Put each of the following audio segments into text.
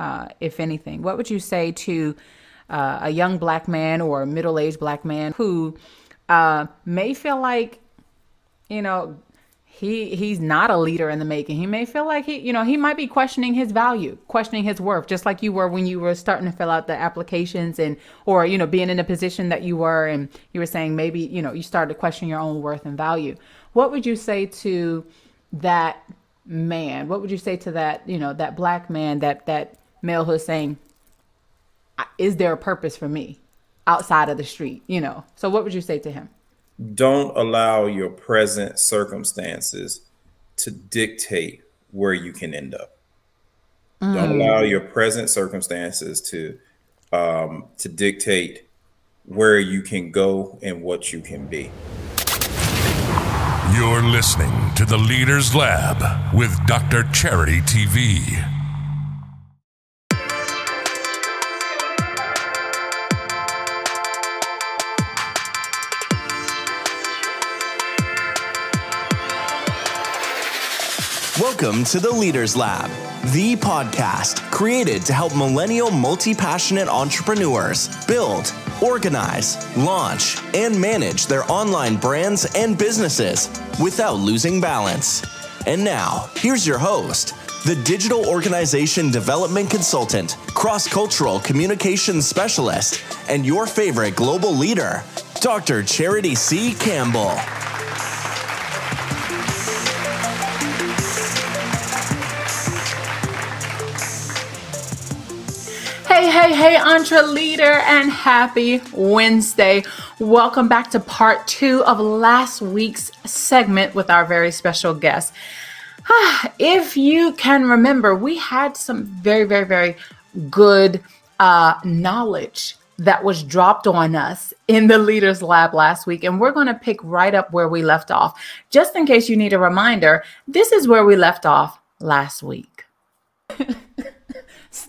uh, if anything? What would you say to uh, a young black man or a middle aged black man who uh, may feel like, you know, he he's not a leader in the making. He may feel like he, you know, he might be questioning his value, questioning his worth, just like you were when you were starting to fill out the applications and or you know being in a position that you were and you were saying maybe you know you started to question your own worth and value. What would you say to that man? What would you say to that you know that black man that that male who's saying, is there a purpose for me outside of the street? You know, so what would you say to him? don't allow your present circumstances to dictate where you can end up. Mm. Don't allow your present circumstances to um, to dictate where you can go and what you can be. You're listening to the Leaders Lab with Dr. Charity TV. Welcome to the Leaders Lab, the podcast created to help millennial multi passionate entrepreneurs build, organize, launch, and manage their online brands and businesses without losing balance. And now, here's your host, the digital organization development consultant, cross cultural communications specialist, and your favorite global leader, Dr. Charity C. Campbell. Hey, hey, hey, Entreleader, and happy Wednesday. Welcome back to part two of last week's segment with our very special guest. If you can remember, we had some very, very, very good uh, knowledge that was dropped on us in the Leaders Lab last week, and we're going to pick right up where we left off. Just in case you need a reminder, this is where we left off last week.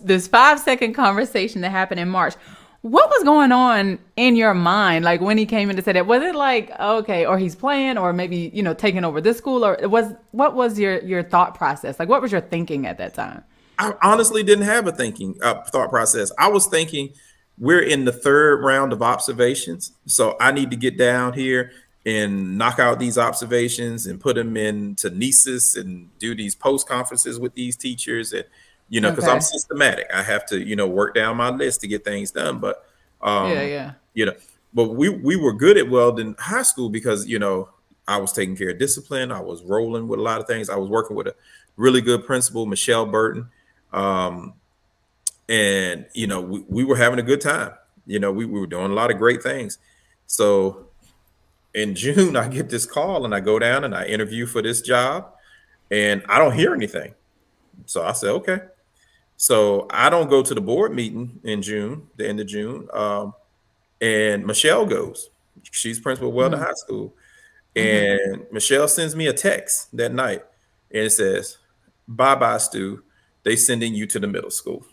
this five second conversation that happened in March. What was going on in your mind, like when he came in to say that? Was it like okay, or he's playing, or maybe you know taking over this school, or was what was your your thought process? Like, what was your thinking at that time? I honestly didn't have a thinking uh, thought process. I was thinking we're in the third round of observations, so I need to get down here and knock out these observations and put them into Nessus and do these post conferences with these teachers and you know, because okay. I'm systematic. I have to, you know, work down my list to get things done. But um, yeah, yeah, you know, but we we were good at Weldon High School because you know I was taking care of discipline. I was rolling with a lot of things. I was working with a really good principal, Michelle Burton, um, and you know we, we were having a good time. You know, we, we were doing a lot of great things. So in June, I get this call and I go down and I interview for this job, and I don't hear anything. So I said, okay. So I don't go to the board meeting in June, the end of June. Um, and Michelle goes. She's principal of Weldon mm-hmm. High School. And mm-hmm. Michelle sends me a text that night and it says, Bye bye, Stu. They sending you to the middle school.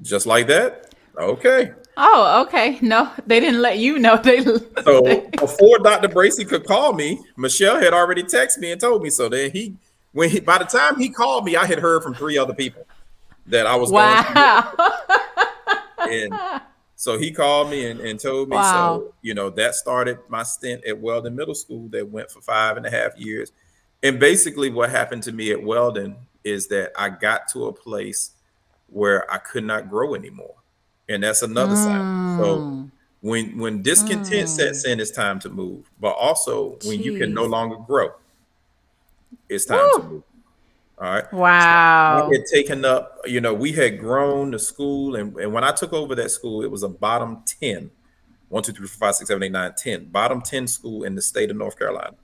Just like that. Okay. Oh, okay. No, they didn't let you know. They so before Dr. Bracy could call me, Michelle had already texted me and told me. So then he when he by the time he called me, I had heard from three other people that I was wow. and so he called me and, and told me. Wow. So, you know, that started my stint at Weldon Middle School that went for five and a half years. And basically, what happened to me at Weldon is that I got to a place where I could not grow anymore. And that's another mm. side. So when when discontent mm. sets in, it's time to move. But also when Jeez. you can no longer grow, it's time Woo. to move. All right. Wow. So we had taken up, you know, we had grown the school. And, and when I took over that school, it was a bottom 10, 1, 2, 3, 4, 5, 6, 7, 8, 9, 10, bottom 10 school in the state of North Carolina.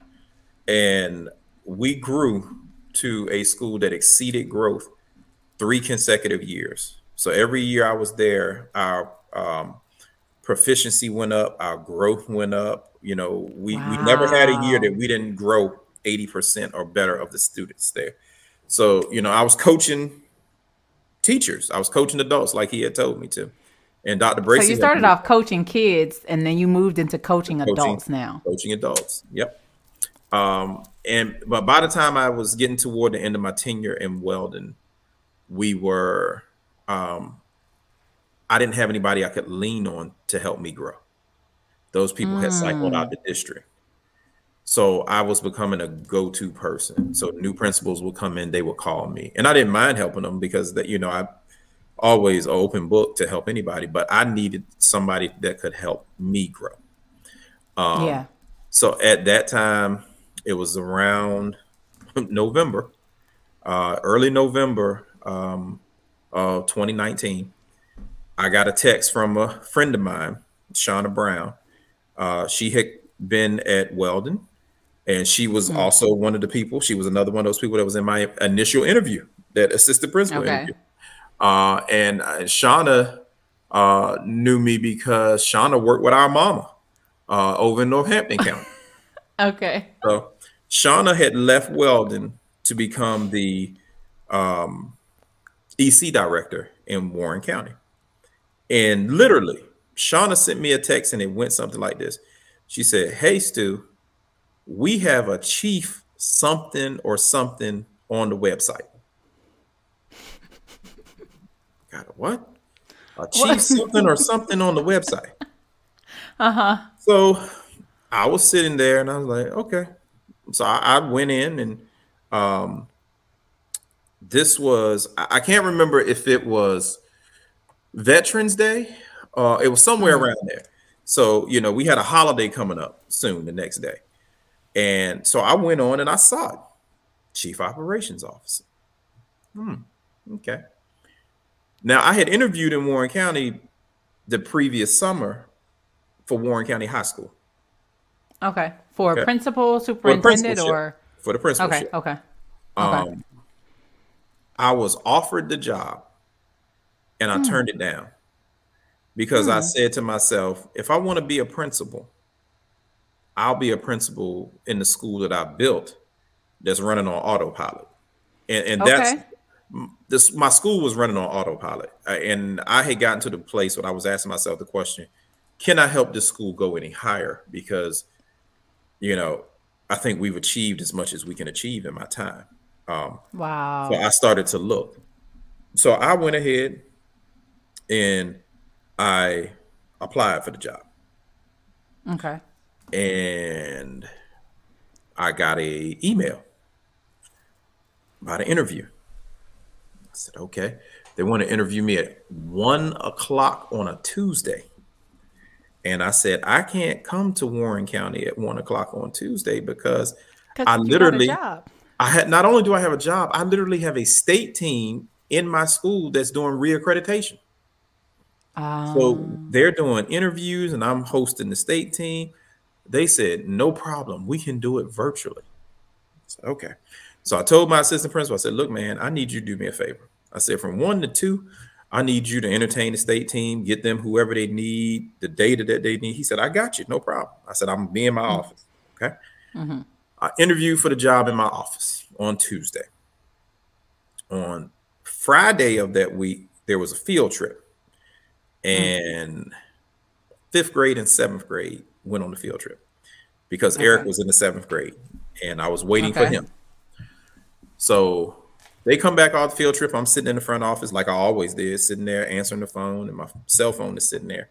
And we grew to a school that exceeded growth three consecutive years. So every year I was there, our um, proficiency went up, our growth went up. You know, we, wow. we never had a year that we didn't grow 80% or better of the students there. So, you know, I was coaching teachers, I was coaching adults like he had told me to. And Dr. Bracy. So you started off coaching kids and then you moved into coaching, coaching adults now. Coaching adults. Yep. Um, and but by the time I was getting toward the end of my tenure in Weldon, we were um, I didn't have anybody I could lean on to help me grow. Those people had cycled out the district. So I was becoming a go-to person. So new principals would come in, they would call me. And I didn't mind helping them because that, you know, I always open book to help anybody, but I needed somebody that could help me grow. Um, yeah. So at that time, it was around November, uh, early November um, of 2019. I got a text from a friend of mine, Shauna Brown. Uh, she had been at Weldon, and she was Hmm. also one of the people. She was another one of those people that was in my initial interview, that assistant principal Okay. interview. Uh, and uh, Shauna uh, knew me because Shauna worked with our mama uh, over in Northampton County. Okay. So Shauna had left Weldon to become the um, EC director in Warren County. And literally, Shauna sent me a text and it went something like this. She said, Hey, Stu, we have a chief something or something on the website. Got a what? A chief something or something on the website. Uh huh. So I was sitting there and I was like, okay. So I, I went in and um this was I, I can't remember if it was Veterans Day. Uh it was somewhere around there. So, you know, we had a holiday coming up soon the next day. And so I went on and I saw it. Chief Operations Officer. Hmm. Okay. Now I had interviewed in Warren County the previous summer for Warren County High School. Okay. For Okay. principal, superintendent, principalship. or for the principal. okay, okay, Um, I was offered the job and I turned it down because I said to myself, if I want to be a principal, I'll be a principal in the school that I built that's running on autopilot. And, and that's this my school was running on autopilot. And I had gotten to the place when I was asking myself the question, can I help this school go any higher? Because, you know, I think we've achieved as much as we can achieve in my time. Um, Wow. so I started to look. So I went ahead and I applied for the job. Okay. And I got a email about an interview. I said, okay. They want to interview me at one o'clock on a Tuesday. And I said, I can't come to Warren County at one o'clock on Tuesday because I you got a literally. I had not only do I have a job, I literally have a state team in my school that's doing reaccreditation. So Um, they're doing interviews and I'm hosting the state team. They said, no problem, we can do it virtually. Said, okay. So I told my assistant principal, I said, look, man, I need you to do me a favor. I said, from one to two, I need you to entertain the state team, get them whoever they need, the data that they need. He said, I got you, no problem. I said, I'm be in my office. Okay. mhm. I interviewed for the job in my office on Tuesday. On Friday of that week, there was a field trip, and fifth grade and seventh grade went on the field trip because Eric was in the seventh grade, and I was waiting for him. So they come back off the field trip. I'm sitting in the front office like I always did, sitting there answering the phone, and my cell phone is sitting there.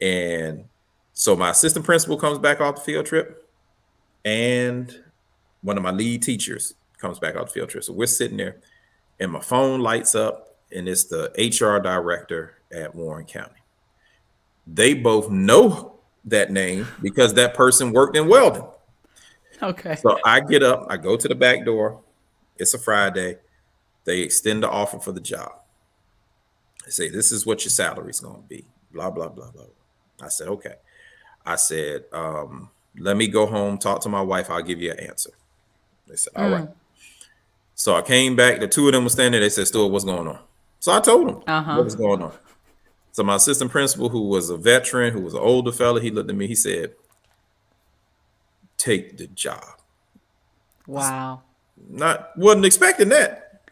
And so my assistant principal comes back off the field trip and one of my lead teachers comes back off the field trip. So we're sitting there, and my phone lights up, and it's the HR director at Warren County. They both know that name because that person worked in Weldon. Okay. So I get up, I go to the back door. It's a Friday. They extend the offer for the job. They say, This is what your salary is going to be. Blah, blah, blah, blah. I said, Okay. I said, um, Let me go home, talk to my wife. I'll give you an answer. They said, All right. So I came back. The two of them were standing there. They said, Stewart, what's going on? So I told them Uh-huh. what was going on. So my assistant principal, who was a veteran, who was an older fella, he looked at me. He said, Take the job Wow. not wasn't expecting that.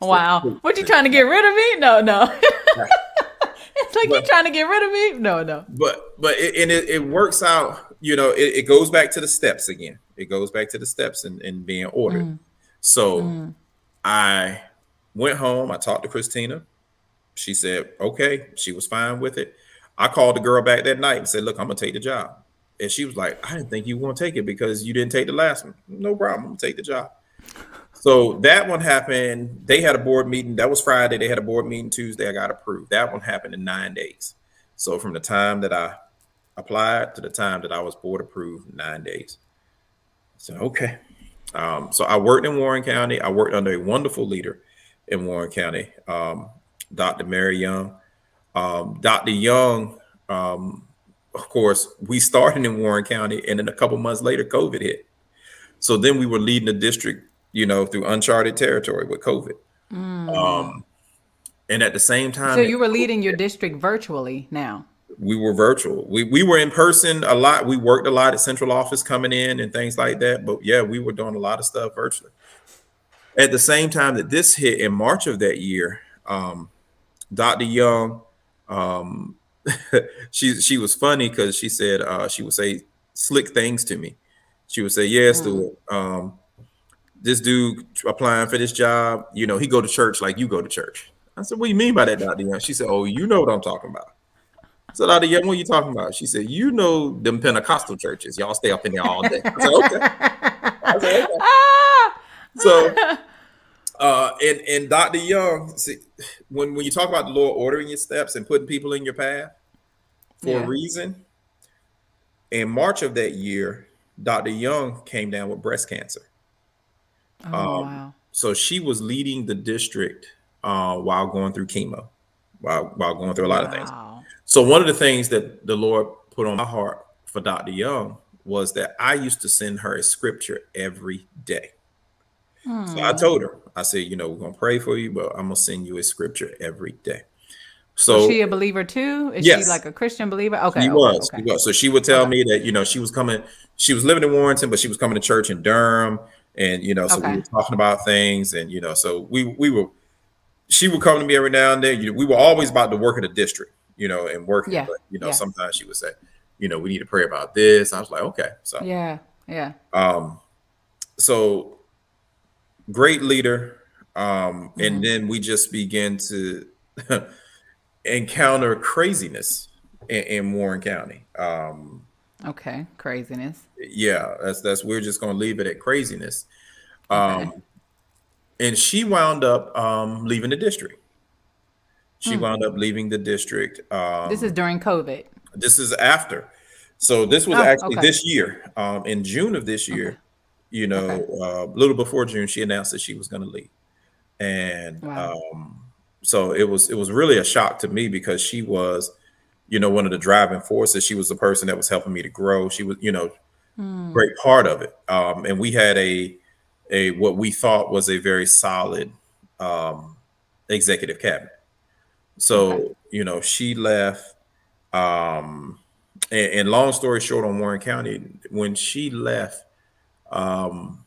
Wow. What you trying to get rid of me? No, no. it's like you trying to get rid of me? No, no. But but it, and it, it works out. You know, it, it goes back to the steps again. It goes back to the steps and, and being ordered. Mm. So mm. I went home. I talked to Christina. She said, okay. She was fine with it. I called the girl back that night and said, look, I'm gonna take the job. And she was like, I didn't think you were gonna take it because you didn't take the last one. No problem, I'm gonna take the job. So that one happened. They had a board meeting. That was Friday. They had a board meeting Tuesday. I got approved. That one happened in nine days. So from the time that I applied to the time that I was board approved, nine days. So okay. Um, so I worked in Warren County. I worked under a wonderful leader in Warren County, um, Dr. Mary Young. Um, Dr. Young, um, of course, we started in Warren County, and then a couple months later, COVID hit. So then we were leading the district, you know, through uncharted territory with COVID. Mm. Um, and at the same time, so you were leading your district virtually now. We were virtual. We we were in person a lot. We worked a lot at central office coming in and things like that. But yeah, we were doing a lot of stuff virtually. At the same time that this hit in March of that year, um, Dr. Young, um, she she was funny because she said uh, she would say slick things to me. She would say, "Yes, mm. um, this dude applying for this job, you know, he go to church like you go to church." I said, "What do you mean by that, Dr. Young?" She said, "Oh, you know what I'm talking about." I said, Dr. Young, what are you talking about? She said, "You know them Pentecostal churches. Y'all stay up in there all day." I said, "Okay." I said, okay. So, uh, and and Dr. Young, see, when when you talk about the Lord ordering your steps and putting people in your path for yeah. a reason, in March of that year, Dr. Young came down with breast cancer. Oh, um, wow. So she was leading the district uh, while going through chemo, while while going through a lot wow. of things. So one of the things that the Lord put on my heart for Dr. Young was that I used to send her a scripture every day. So I hmm. told her, I said, you know, we're gonna pray for you, but I'm gonna send you a scripture every day. So is she a believer too? Is yes. she like a Christian believer? Okay. She was. Okay. She was. So she would tell okay. me that, you know, she was coming, she was living in Warrenton, but she was coming to church in Durham. And, you know, so we were talking about things and, you know, so we we were she would come to me every now and then. You know, we were always about the work of the district, you know, and working. Yeah. But, you know, yeah. sometimes she would say, you know, we need to pray about this. I was like, okay. So yeah, yeah. Um, so great leader. Um, mm-hmm. and then we just begin to encounter craziness in, in Warren County. Um, okay, craziness. Yeah, that's that's we're just gonna leave it at craziness. Um, okay. and she wound up um, leaving the district. She hmm. wound up leaving the district. Um, this is during COVID. This is after. So this was oh, actually okay. this year. Um, in June of this year, okay. You know, okay. uh, a little before June, she announced that she was going to leave, and wow. um, so it was it was really a shock to me because she was, you know, one of the driving forces. She was the person that was helping me to grow. She was, you know, mm. great part of it. Um, and we had a a what we thought was a very solid um, executive cabinet. So okay. you know, she left. Um, and, and, long story short, on Warren County, when she left, um,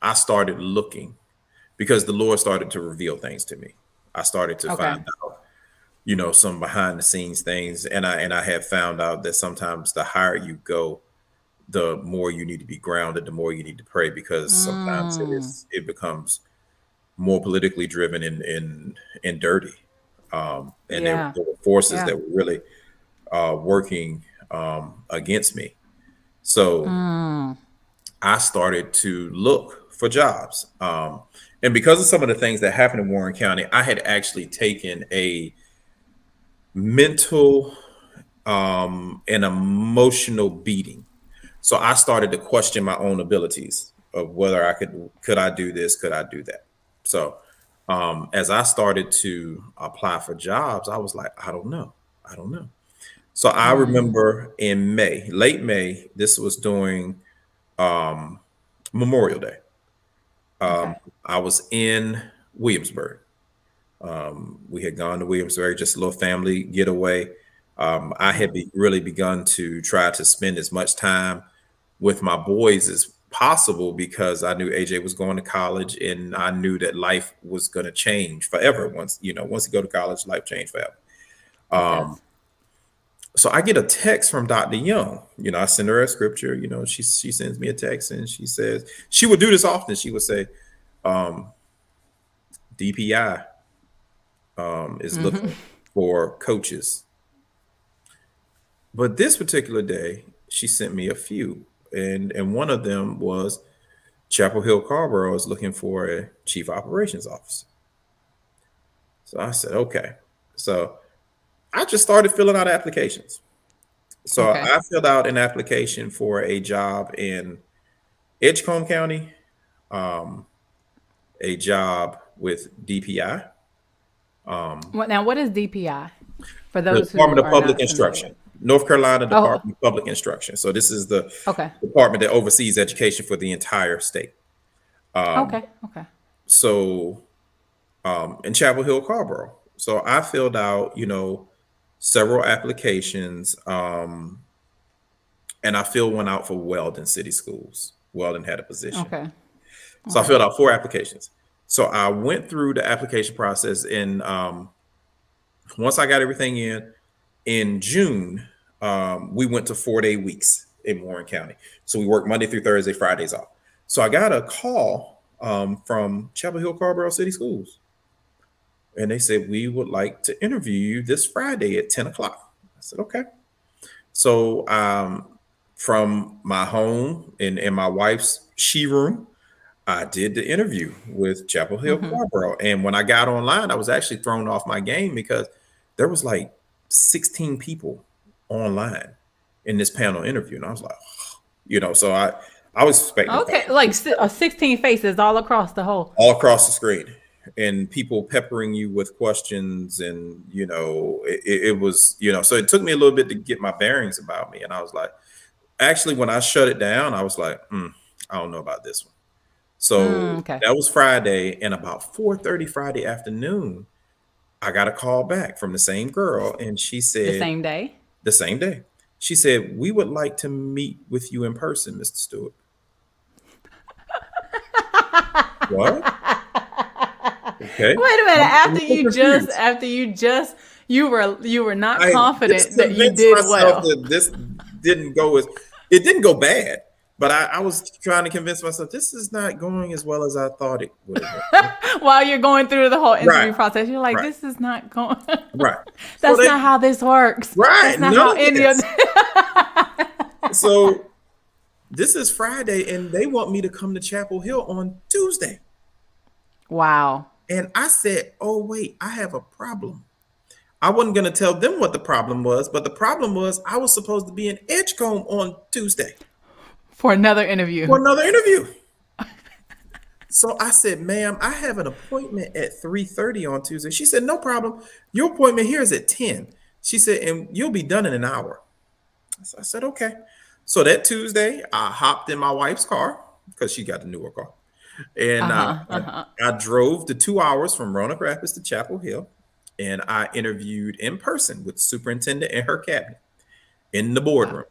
I started looking because the Lord started to reveal things to me. I started to okay. find out, you know, some behind the scenes things, and I and I have found out that sometimes the higher you go, the more you need to be grounded, the more you need to pray because sometimes mm. it is it becomes more politically driven and and and dirty, um, and yeah. there, there, were forces yeah. that were really uh, working um, against me. So mm. I started to look for jobs. Um, and because of some of the things that happened in Warren County, I had actually taken a mental um, and emotional beating. So I started to question my own abilities of whether I could could I do this, could I do that. So um, as I started to apply for jobs, I was like, I don't know, I don't know. So I mm. remember in May, late May, this was during um, Memorial Day. Um, okay. I was in Williamsburg. Um, we had gone to Williamsburg, just a little family getaway. Um, I had be, really begun to try to spend as much time with my boys as possible because I knew AJ was going to college and I knew that life was going to change forever. Once you know, once you go to college, life changed forever. Um, so I get a text from Dr. Young. You know, I send her a scripture. You know, she she sends me a text and she says she would do this often. She would say, um, "DPI, um, is looking for coaches. But this particular day, she sent me a few, and and one of them was Chapel Hill Carrboro is looking for a chief operations officer. So I said, okay. So I just started filling out applications. So Okay. I filled out an application for a job in Edgecombe County, um, a job with DPI, What now? What is DPI? For those who Department of Public. Instruction, North Carolina Oh. Department of Public Instruction. So this is the Okay. department that oversees education for the entire state. Um, okay. Okay. so um in chapel hill Carrboro so i filled out you know several applications um and i filled one out for weldon city schools. Weldon had a position. Okay. so i filled out four applications. So i went through the application process and um once i got everything in in june um we went to four day weeks in warren county. So we worked monday through thursday fridays off. So I got a call um, from Chapel Hill Carrboro City Schools. And they said, We would like to interview you this Friday at 10 o'clock. I said, Okay. So um, from my home and, and my wife's she room, I did the interview with Chapel Hill Carrboro. And when I got online, I was actually thrown off my game because there was like 16 people online in this panel interview. And I was like, you know, so I I was expecting Okay. Like uh, 16 faces all across the whole. all across the screen and people peppering you with questions and you know it, it was you know so it took me a little bit to get my bearings about me. And i was like actually when i shut it down i was like mm, i don't know about this one. So Mm, okay. that was friday and about 4.30 friday afternoon i got a call back from the same girl and she said The same day. the same day. She said we would like to meet with you in person mr stewart. What okay Wait a minute. I'm- I'm After you confused. just, after you just, you were, you were not I confident that you did well. This didn't go as it didn't go bad, but I, I was trying to convince myself this is not going as well as I thought it would. While you're going through the whole interview Right. process, you're like, Right. this is not going. right. That's So they- not how this works. Right, That's not how any of. So this is Friday, and they want me to come to Chapel Hill on Tuesday. wow. And I said, Oh, wait, I have a problem. I wasn't going to tell them what the problem was, but the problem was I was supposed to be in Edgecombe on Tuesday. For another interview. for another interview. So I said, ma'am, I have an appointment at 3:30 on Tuesday. She said, no problem. Your appointment here is at 10. She said, and you'll be done in an hour. So I said, okay. So that Tuesday, I hopped in my wife's car because she got the newer car. And uh, Uh-huh, I, I drove the two hours from Roanoke Rapids to Chapel Hill. And I interviewed in person with superintendent and her cabinet in the boardroom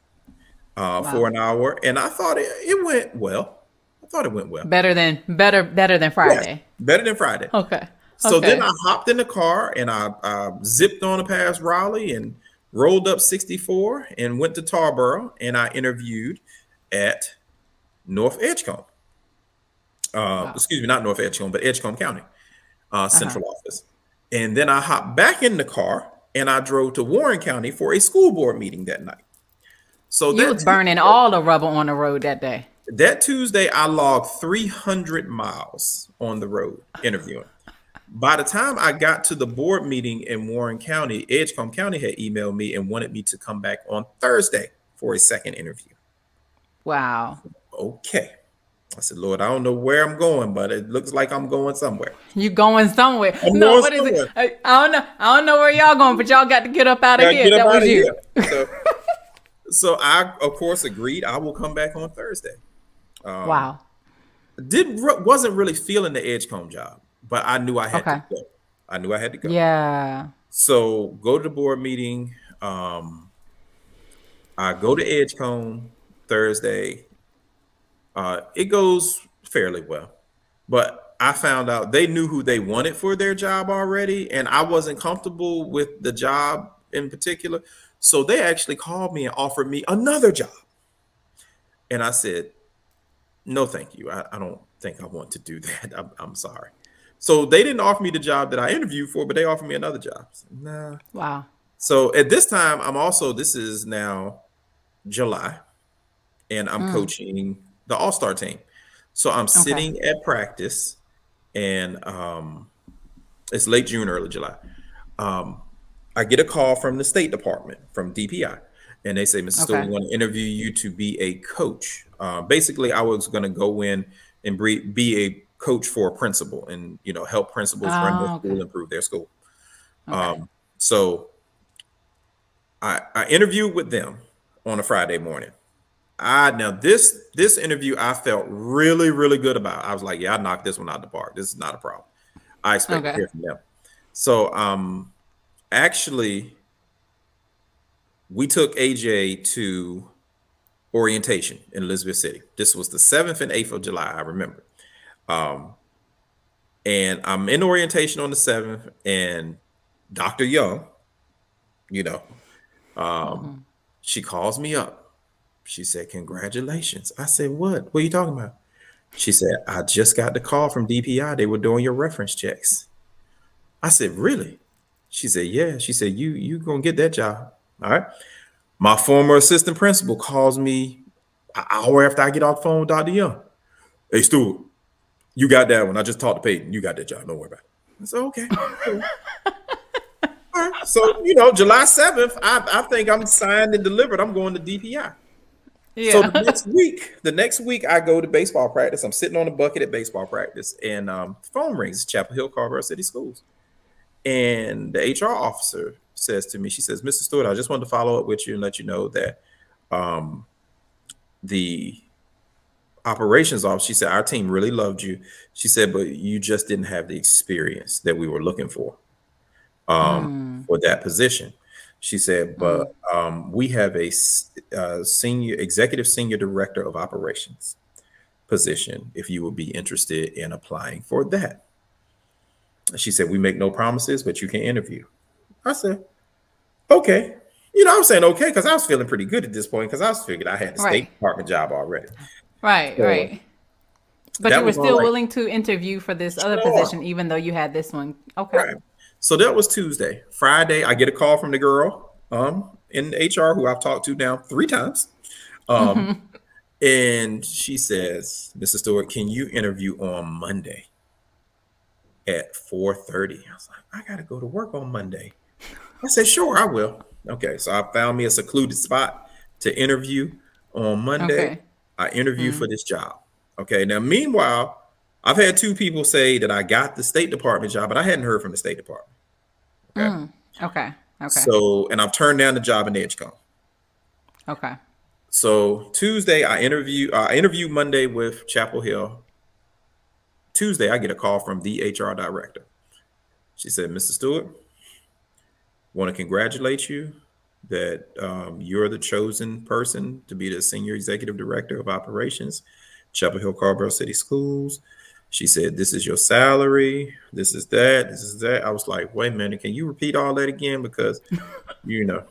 uh, for an hour. And I thought it, it went well. I thought it went well. Better than better better than Yes, Friday. better than Friday. Okay. So okay. then I hopped in the car and I, I zipped on past Raleigh and rolled up 64 and went to Tarboro and I interviewed at North Edgecombe. Uh, Excuse me, not North Edgecombe, but Edgecombe County uh, Central Office. And then I hopped back in the car and I drove to Warren County for a school board meeting that night. So you that was burning all the rubber on the road that day. that Tuesday, I logged 300 miles on the road interviewing. By the time I got to the board meeting in Warren County, Edgecombe County had emailed me and wanted me to come back on Thursday for a second interview. Wow. Okay. I said, Lord, I don't know where I'm going, but it looks like I'm going somewhere. You going somewhere? I'm no, going what is somewhere. it? I, I don't know. I don't know where y'all going, but y'all got to get up out of here. That was you. here. So, so I, of course, agreed. I will come back on Thursday. Um, Wow. Did wasn't really feeling the Edgecombe job, but I knew I had Okay. to go. I knew I had to go. Yeah. So go to the board meeting. Um, I go to Edgecombe Thursday. Uh, it goes fairly well, but I found out they knew who they wanted for their job already, and I wasn't comfortable with the job in particular. So they actually called me and offered me another job, and I said, "No, thank you. I, I don't think I want to do that. I'm, I'm sorry." So they didn't offer me the job that I interviewed for, but they offered me another job. Nah. Wow. So at this time, I'm also this is now July, and I'm Mm. coaching the All Star team. So I'm sitting at practice, and um, it's late June, early July. Um, I get a call from the State Department from DPI, and they say, "Mr. Okay. we want to interview you to be a coach." Uh, basically, I was going to go in and be, be a coach for a principal, and you know, help principals run their Oh, okay. school, improve their school. Okay. Um, so I, I interviewed with them on a Friday morning. I now this this interview I felt really really good about. I was like, yeah, I knocked this one out the park. This is not a problem. I expect to hear from them. So um, actually, we took AJ to orientation in Elizabeth City. This was the seventh and eighth of July. I remember. Um, and I'm in orientation on the seventh, and Dr. Young, you know, um, she calls me up. She said, Congratulations. I said, What? What are you talking about? She said, I just got the call from DPI. They were doing your reference checks. I said, Really? She said, Yeah. She said, You you gonna get that job. All right. My former assistant principal calls me an hour after I get off the phone with Dr. Young. Hey, Stewart, you got that one. I just talked to Peyton. You got that job. Don't worry about it. I said, okay. All right. So, you know, July 7th, I, I think I'm signed and delivered. I'm going to DPI. Yeah. So the next week, the next week I go to baseball practice. I'm sitting on a bucket at baseball practice, and um, the phone rings. Chapel Hill, Carrboro City Schools, and the HR officer says to me, she says, "Mr. Stewart, I just wanted to follow up with you and let you know that um, the operations officer." She said, "Our team really loved you." She said, "But you just didn't have the experience that we were looking for um, for that position." She said, but um, we have a uh, senior executive senior director of operations position if you would be interested in applying for that. She said, we make no promises, but you can interview. I said, okay. You know, I'm saying okay because I was feeling pretty good at this point because I was figured I had the Right. State Department job already. right, so right. But you were still like- willing to interview for this other Sure. position, even though you had this one. Okay. Right. So that was Tuesday. Friday, I get a call from the girl um, in HR who I've talked to now three times. Um, And she says, Mrs. Stewart, can you interview on Monday at 4:30? I was like, I gotta go to work on Monday. I said, sure, I will. Okay, so I found me a secluded spot to interview on Monday. Okay. I interviewed for this job. Okay, now meanwhile, I've had two people say that I got the State Department job, but I hadn't heard from the State Department. Okay. Mm. Okay. Okay. So, and I've turned down the job in Edgecombe. okay. So Tuesday, I interview. I interview Monday with Chapel Hill. Tuesday, I get a call from the HR director. She said, "Mr. Stewart, want to congratulate you that um, you're the chosen person to be the senior executive director of operations, Chapel Hill Carrboro City Schools." She said, "This is your salary. This is that. This is that." I was like, "Wait a minute. Can you repeat all that again? Because, you know."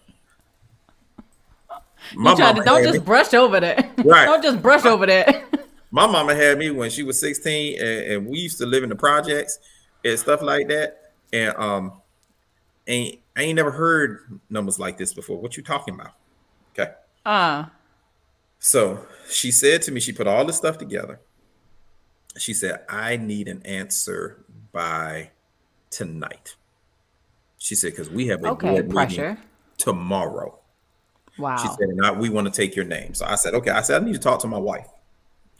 My You tried to, don't just me- brush over that. Right. don't just brush over that. my mama had me when she was 16 and, and we used to live in the projects and stuff like that and um ain't i ain't never heard numbers like this before what you talking about okay Uh, so she said to me she put all this stuff together she said i need an answer by tonight she said because we have a okay. Pressure. tomorrow Wow. she said, and I, we want to take your name. So I said, okay. I said, I need to talk to my wife.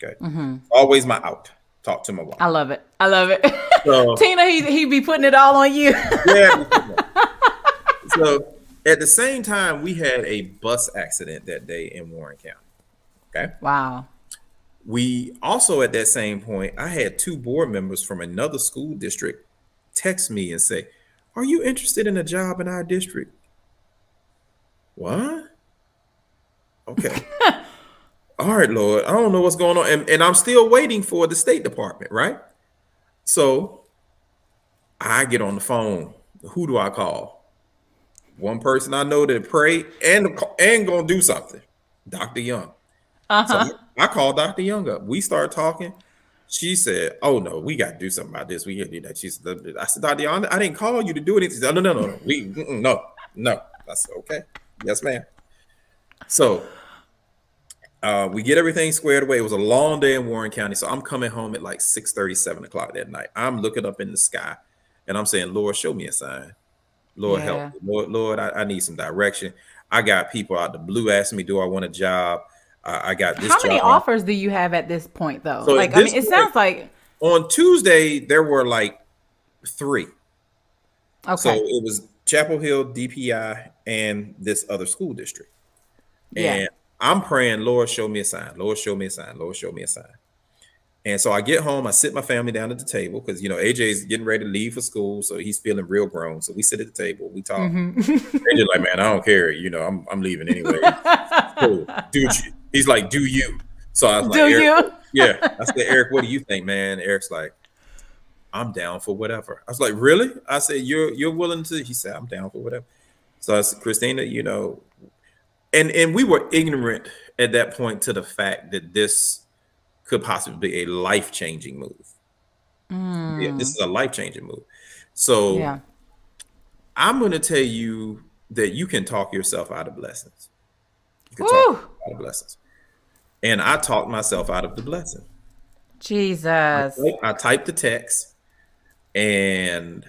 Okay. Mm-hmm. Always my out. Talk to my wife. I love it. I love it. So, Tina, he he be putting it all on you. yeah. so at the same time, we had a bus accident that day in Warren County. Okay. wow. We also at that same point, I had two board members from another school district text me and say, Are you interested in a job in our district? What? Okay. All right, Lord. I don't know what's going on. And, and I'm still waiting for the State Department, right? So I get on the phone. Who do I call? One person I know that prayed and and gonna do something. Dr. Young. Uh So. I, called Dr. Young up. We started talking. she said, "Oh no, we got to do something about this. We got to do that." She said, "I said, Dr. Young, I didn't call you to do anything." Said, "No, no, no, no, we no, no." I said, "Okay, yes, ma'am." So uh, we get everything squared away. It was a long day in Warren County, so I'm coming home at like 6 7 o'clock that night. I'm looking up in the sky, and I'm saying, "Lord, show me a sign. Lord, yeah. help me. Lord, Lord, I, I need some direction." I got people out the blue asking me, "Do I want a job?" I got this. How many job. offers do you have at this point, though? So like, I mean, it sounds like on Tuesday there were like three. Okay. So it was Chapel Hill, DPI, and this other school district. Yeah. And I'm praying, Lord, show me a sign. Lord, show me a sign. Lord, show me a sign. And so I get home, I sit my family down at the table because you know AJ's getting ready to leave for school, so he's feeling real grown. So we sit at the table, we talk. Mm-hmm. AJ's like, man, I don't care. You know, I'm I'm leaving anyway. cool. Dude, he's like, do you? So I was like, do you? yeah. I said, Eric, what do you think, man? Eric's like, I'm down for whatever. I was like, really? I said, you're you're willing to? He said, I'm down for whatever. So I said, Christina, you know, and and we were ignorant at that point to the fact that this could possibly be a life changing move. Mm. Yeah, this is a life changing move. So yeah. I'm going to tell you that you can talk yourself out of blessings. You can talk out of blessings. And I talked myself out of the blessing. Jesus. I, I typed the text and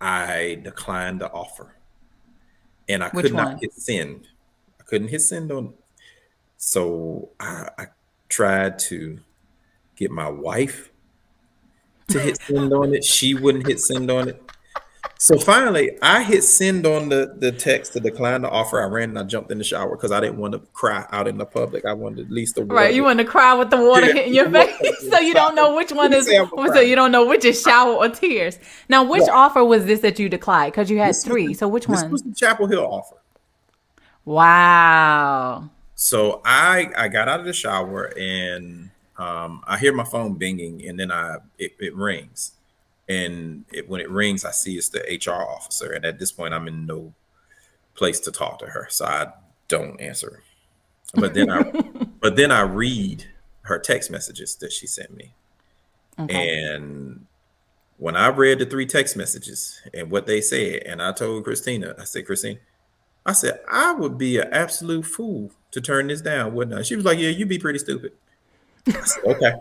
I declined the offer. And I Which could not hit send. I couldn't hit send on. It. So I, I tried to get my wife to hit send on it. She wouldn't hit send on it. So finally, I hit send on the, the text to decline the offer. I ran and I jumped in the shower because I didn't want to cry out in the public. I wanted at least the right. You want to cry with the water yeah. hitting your face, so you don't know which one is. So you don't know which is shower or tears. Now, which offer was this that you declined? Because you had this three. So which one? This was the Chapel Hill offer. Wow. So I I got out of the shower and um, I hear my phone binging and then I it, it rings, and it, when it rings, I see it's the HR officer, and at this point, I'm in no place to talk to her, so I don't answer. But then I but then I read her text messages that she sent me, okay. and when I read the three text messages and what they said, and I told Christina, I said, Christine, I said, I would be an absolute fool to turn this down, wouldn't I? She was like, Yeah, you'd be pretty stupid. Said, okay.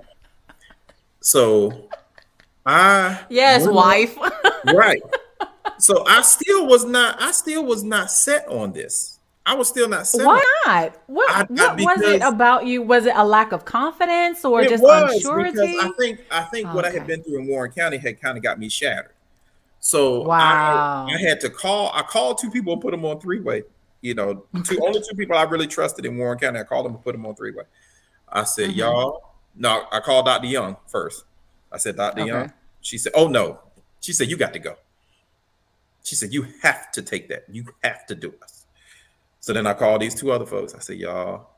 So I Yes, wife. right. So I still was not I still was not set on this. I was still not set. Why not? What, I, what was it about you? Was it a lack of confidence or just unsurety? I think I think okay. what I had been through in Warren County had kind of got me shattered. So wow. I, I had to call. I called two people and put them on three way. You know, two only two people I really trusted in Warren County. I called them and put them on three way. I said, mm-hmm. y'all. No, I called Dr. Young first. I said, Dr. Okay. Young. She said, Oh no. She said, You got to go. She said, You have to take that. You have to do it. So then I called these two other folks. I said, Y'all,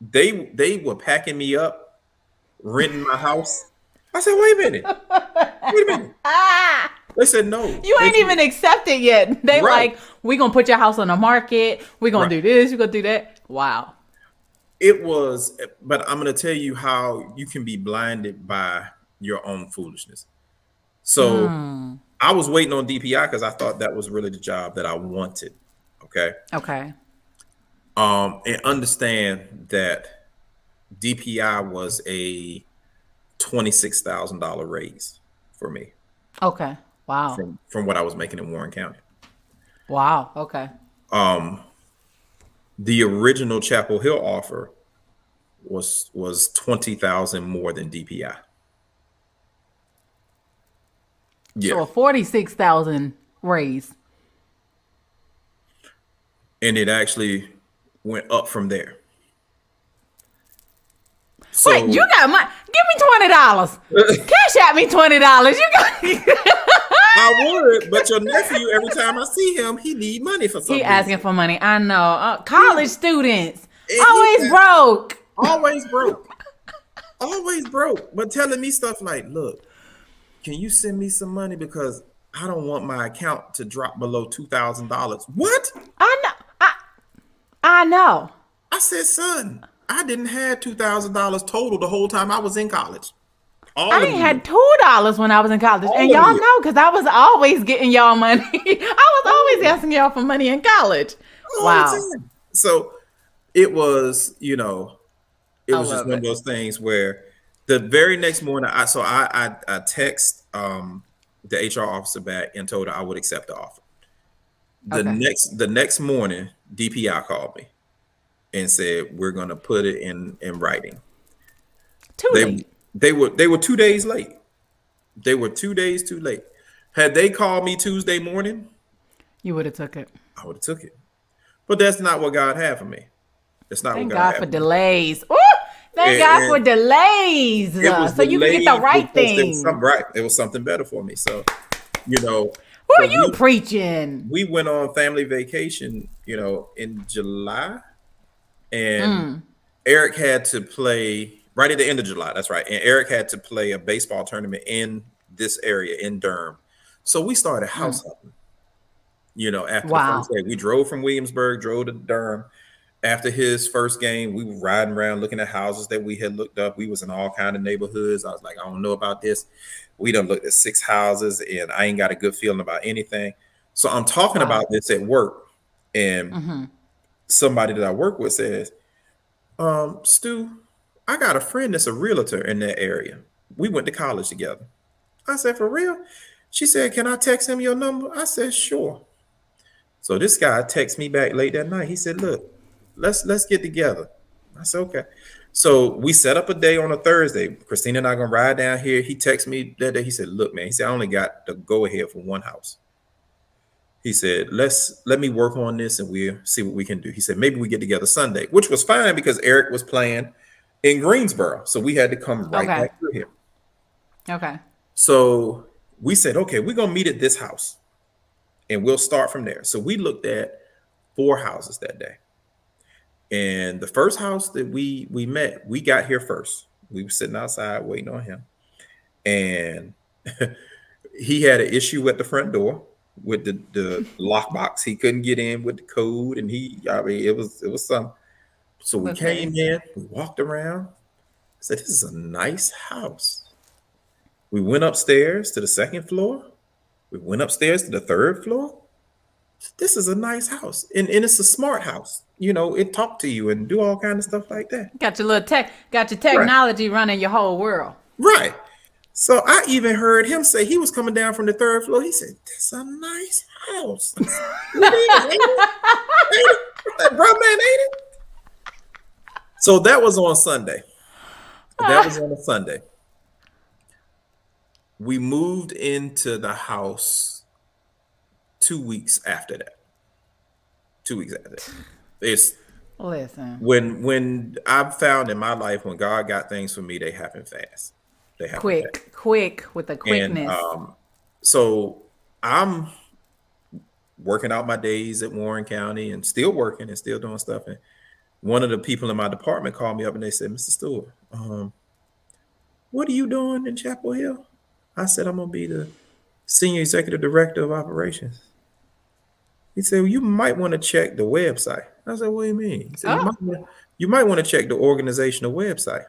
they they were packing me up, renting my house. I said, Wait a minute. Wait a minute. They said no. You ain't even accepted yet. They right. like, we gonna put your house on the market. we gonna right. do this. we gonna do that. Wow. It was, but I'm gonna tell you how you can be blinded by your own foolishness. So mm. I was waiting on DPI because I thought that was really the job that I wanted. Okay. Okay. Um, and understand that DPI was a twenty six thousand dollar raise for me. Okay. Wow. From from what I was making in Warren County. Wow. Okay. Um, the original Chapel Hill offer was was twenty thousand more than DPI. Yeah. So a forty six thousand raise. And it actually went up from there. So, Wait, you got my give me twenty dollars. Cash at me twenty dollars. You got I would, but your nephew, every time I see him, he need money for something. He asking for money. I know. Uh, college students always broke. Always broke. always broke. But telling me stuff like, "Look, can you send me some money because I don't want my account to drop below two thousand dollars." What? I know. I I know. I said, son, I didn't have two thousand dollars total the whole time I was in college. All I had two dollars when I was in college, All and y'all you. know because I was always getting y'all money. I was always oh. asking y'all for money in college. all Wow. So it was, you know, it I was just one it. of those things where the very next morning, I so I I, I text um, the HR officer back and told her I would accept the offer. The Okay. next the next morning, DPI called me and said we're going to put it in in writing. Too They late. they were they were two days late. They were two days too late. Had they called me Tuesday morning, You would have took it. I would have took it. But that's not what God had for me. That's not Thank what God, God had for me. delays. Ooh, thank And- God for delays. It so you can get the right thing. was some- right. It was something better for me. So, you know, Who so are you we- preaching? we went on family vacation, you know, in July, and Mm. Eric had to play right at the end of July. That's right. And Eric had to play a baseball tournament in this area in Durham. So we started house hopping. You know, after Mm. Wow. the first day, we drove from Williamsburg, drove to Durham. After his first game, we were riding around looking at houses that we had looked up. We was in all kind of neighborhoods. I was like, I don't know about this. We done looked at six houses, and I ain't got a good feeling about anything. So I'm talking Wow. about this at work, and hmm somebody that I work with says, um, Stu, I got a friend that's a realtor in that area. We went to college together. I said, for real? She said, Can I text him your number? I said, sure. So this guy texted me back late that night. He said, Look, let's let's get together. I said, okay. So we set up a day on a Thursday. Christina and I gonna ride down here. He texted me that day. He said, Look, man, he said, I only got the go-ahead for one house. He said, Let's let me work on this and we'll see what we can do. He said, maybe we get together Sunday, which was fine because Eric was playing in Greensboro. So we had to come right Okay. back through here. Okay. So we said, okay, we're gonna meet at this house and we'll start from there. So we looked at four houses that day. And the first house that we we met, we got here first. We were sitting outside waiting on him. And he had an issue at the front door with the, the lockbox. He couldn't get in with the code, and he I mean it was it was some. So we Okay. came in, we walked around, said, This is a nice house. We went upstairs to the second floor. We went upstairs to the third floor. This is a nice house. And, and it's a smart house. You know, it talk to you and do all kind of stuff like that. Got your little tech, got your technology running your whole world. Right. So I even heard him say he was coming down from the third floor. He said, This a nice house. Ain't it? Ain't it? That bro man, ain't it? So that was on Sunday. That was on a Sunday. We moved into the house two weeks after that. Two weeks after that. It's Listen. when when I've found in my life when God got things for me, they happen fast. They happen fast. Quick, quick with the And quickness. um, so I'm working out my days at Warren County and still working and still doing stuff. And one of the people in my department called me up and they said, Mr. Stewart, um, what are you doing in Chapel Hill? I said, I'm gonna be the senior executive director of operations. He said, well, you might want to check the website. I said, what do you mean? He said, you, Oh. might, wanna- you might want to check the organizational website.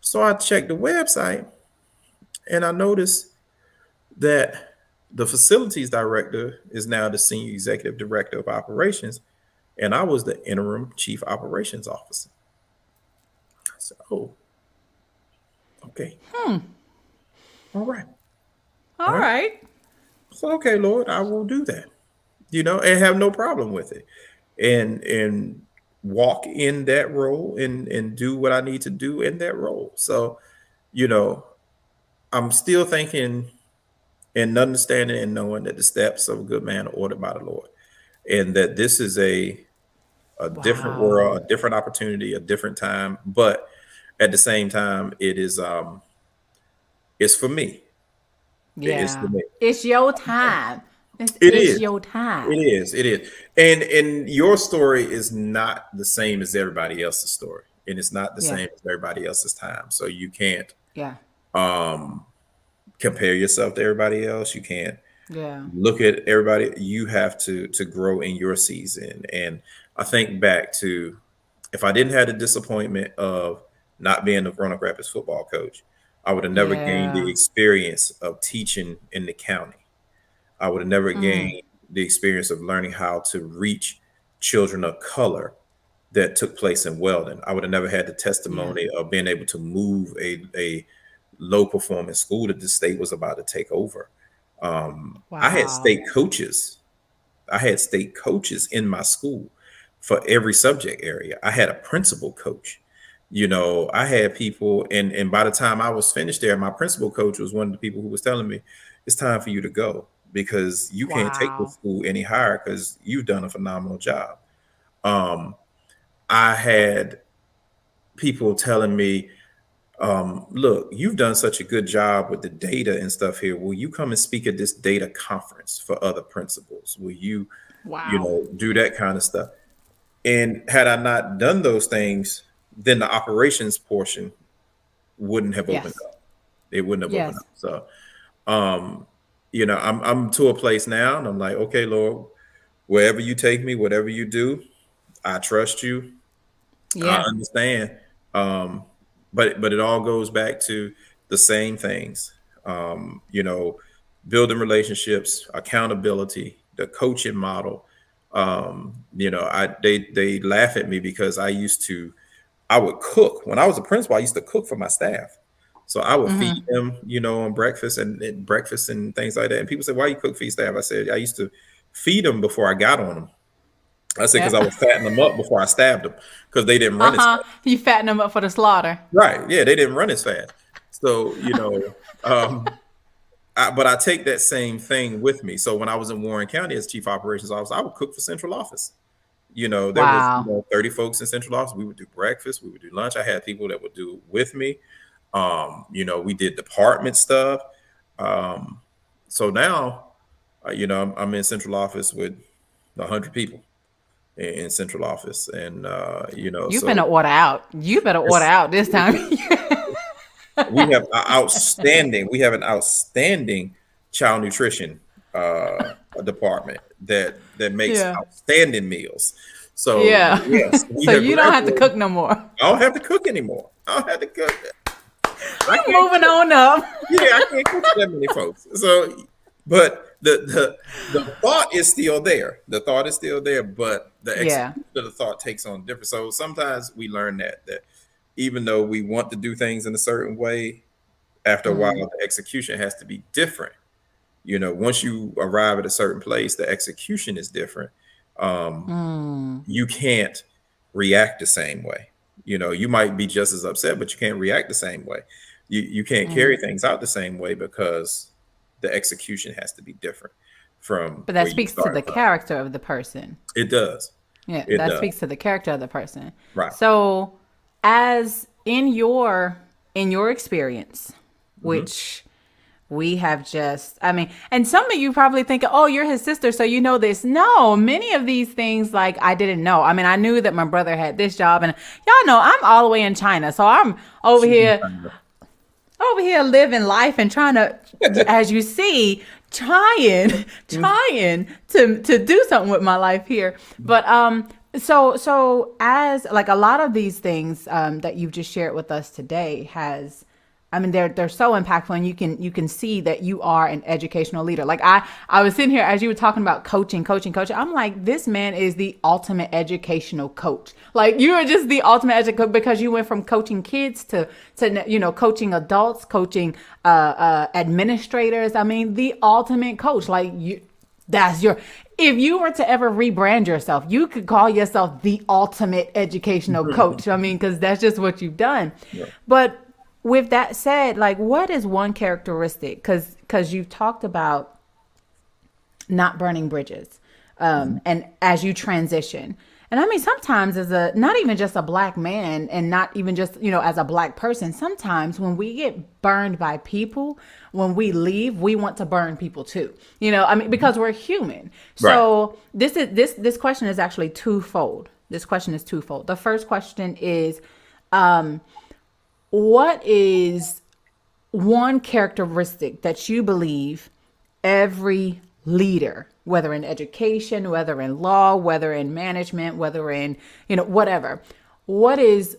So I checked the website and I noticed that the facilities director is now the senior executive director of operations, and I was the interim chief operations officer. I said, "Oh, okay, hmm. all right." All right. So okay, Lord, I will do that. You know, and have no problem with it. And and walk in that role and and do what I need to do in that role. So, you know, I'm still thinking and understanding and knowing that the steps of a good man are ordered by the Lord. And that this is a a different world, a different opportunity, a different time, but at the same time, it is um it's for me. Yeah. me. It's your time. It's, It it's is. your time. It is. It is. And and your story is not the same as everybody else's story, and it's not the Yeah. same as everybody else's time. So you can't Yeah. um compare yourself to everybody else. You can't Yeah. look at everybody. You have to to grow in your season. And I think back to if I didn't have the disappointment of not being the Roanoke Rapids football coach, I would have never gained the experience of teaching in the county. I would have never Mm. gained the experience of learning how to reach children of color that took place in Weldon. I would have never had the testimony of being able to move a, a low performing school that the state was about to take over. Um, I had state coaches. I had state coaches in my school for every subject area. I had a principal coach. You know, I had people, and and by the time I was finished there, my principal coach was one of the people who was telling me, "It's time for you to go because you can't take Wow. the school any higher because you've done a phenomenal job." Um, I had people telling me, um, look, you've done such a good job with the data and stuff here. Will you come and speak at this data conference for other principals? Will you, Wow. you know, do that kind of stuff? And had I not done those things, then the operations portion wouldn't have opened Yes. up. It wouldn't have Yes. opened up. So, um, you know, I'm I'm to a place now, and I'm like, okay, Lord, wherever you take me, whatever you do, I trust you. yeah. I understand. Um, but but it all goes back to the same things. Um, you know, building relationships, accountability, the coaching model. Um, you know, I they they laugh at me because I used to I would cook when I was a principal. I used to cook for my staff. So I would feed them, you know, on breakfast and, and breakfast and things like that. And people say, "Why you cook for your staff?" I said, "I used to feed them before I got on them." I said because Yeah. I was fattening them up before I stabbed them because they didn't run Uh-huh. fast. You fatten them up for the slaughter. Right? Yeah, they didn't run as fast. So you know, um, I, but I take that same thing with me. So when I was in Warren County as chief operations officer, I would cook for central office. You know, there Wow. was you know, 30 folks in central office. We would do breakfast, we would do lunch. I had people that would do it with me. Um, you know, we did department stuff. Um, so now, uh, you know, I'm, I'm in central office with 100 people in, in central office, and uh, you know, You so better order out. You better order out this time. we have outstanding. We have an outstanding child nutrition uh, department that that makes Yeah. outstanding meals. So Yeah. yes, so you don't have to cook no more. I don't have to cook anymore. I don't have to cook. I can't Moving on up. yeah, I can't cook for that many folks. So, but the the the thought is still there. The thought is still there, but the Yeah. execution of the thought takes on different. So sometimes we learn that that even though we want to do things in a certain way, after a while mm. the execution has to be different. You know, once you arrive at a certain place, the execution is different. Um, You can't react the same way. You know, you might be just as upset, but you can't react the same way. You you can't carry things out the same way because the execution has to be different from. But that speaks to the from. character of the person. It does. Yeah, It that does. speaks to the character of the person. Right. So, as in your in your experience, Mm-hmm. which we have just I mean, and some of you probably think, "Oh, you're his sister, so you know this." No, many of these things like I didn't know. I mean, I knew that my brother had this job and y'all know I'm all the way in China. So I'm over here over here living life and trying to as you see trying trying to to do something with my life here but um so so as like a lot of these things um that you've just shared with us today has I mean, they're they're so impactful, and you can you can see that you are an educational leader. Like I I was sitting here as you were talking about coaching, coaching, coaching. I'm like, this man is the ultimate educational coach. Like you are just the ultimate educator because you went from coaching kids to to you know coaching adults, coaching uh, uh, administrators. I mean, the ultimate coach. Like you, that's your. If you were to ever rebrand yourself, you could call yourself the ultimate educational coach. I mean, because that's just what you've done. But with that said, like, what is one characteristic? Because because you've talked about not burning bridges, um, and as you transition. And I mean, sometimes as a not even just a black man, and not even just you know as a black person. Sometimes when we get burned by people, when we leave, we want to burn people too. You know, I mean, because we're human. So this is this this question is actually twofold. This question is twofold. The first question is, um, what is one characteristic that you believe every leader whether in education whether in law whether in management whether in you know whatever what is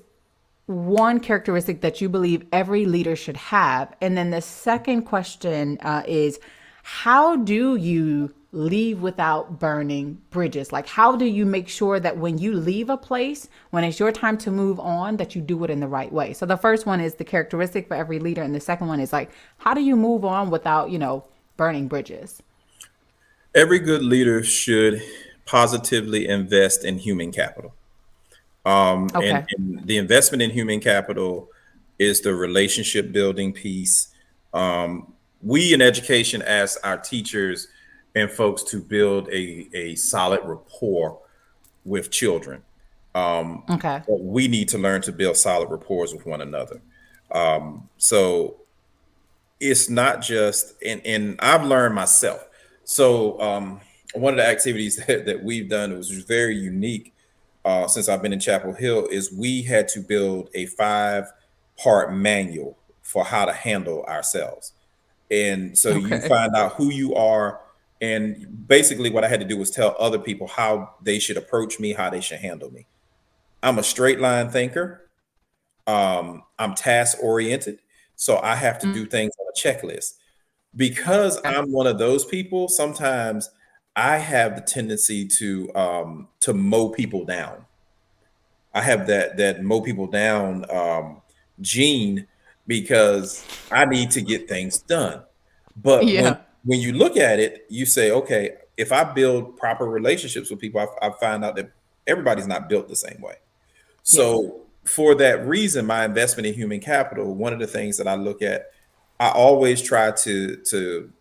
one characteristic that you believe every leader should have? And then the second question uh, is how do you leave without burning bridges? Like, how do you make sure that when you leave a place, when it's your time to move on, that you do it in the right way? So, the first one is the characteristic for every leader. And the second one is like, how do you move on without, you know, burning bridges? Every good leader should positively invest in human capital. Um, okay. and, and, the investment in human capital is the relationship building piece. Um, we in education ask our teachers and folks to build a, a solid rapport with children. Um, okay. we need to learn to build solid rapport with one another. Um, so it's not just, and, and I've learned myself. So um, one of the activities that, that we've done was very unique uh, since I've been in Chapel Hill is we had to build a five part manual for how to handle ourselves. And so okay. you find out who you are. And basically, what I had to do was tell other people how they should approach me, how they should handle me. I'm a straight line thinker. Um, I'm task oriented. So I have to mm-hmm. do things on a checklist. Because I'm one of those people, sometimes I have the tendency to um, to mow people down. I have that that mow people down um, gene because I need to get things done. But yeah. when, when you look at it, you say, okay, if I build proper relationships with people, I, I find out that everybody's not built the same way. So yes. for that reason, my investment in human capital, one of the things that I look at, I always try to to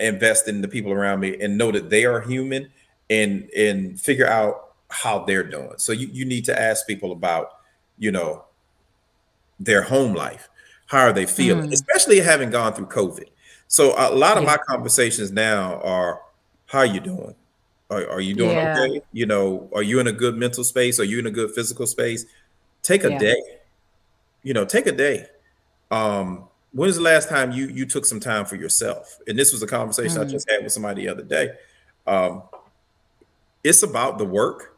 invest in the people around me and know that they are human and and figure out how they're doing. So you, you need to ask people about, you know, their home life. How are they feeling? Mm. Especially having gone through COVID. So a lot of yeah. my conversations now are, how are you doing? Are, are you doing yeah. okay? You know, are you in a good mental space? Are you in a good physical space? Take a yeah. day. You know, take a day. Um, when was the last time you you took some time for yourself? And this was a conversation mm. I just had with somebody the other day. Um, it's about the work,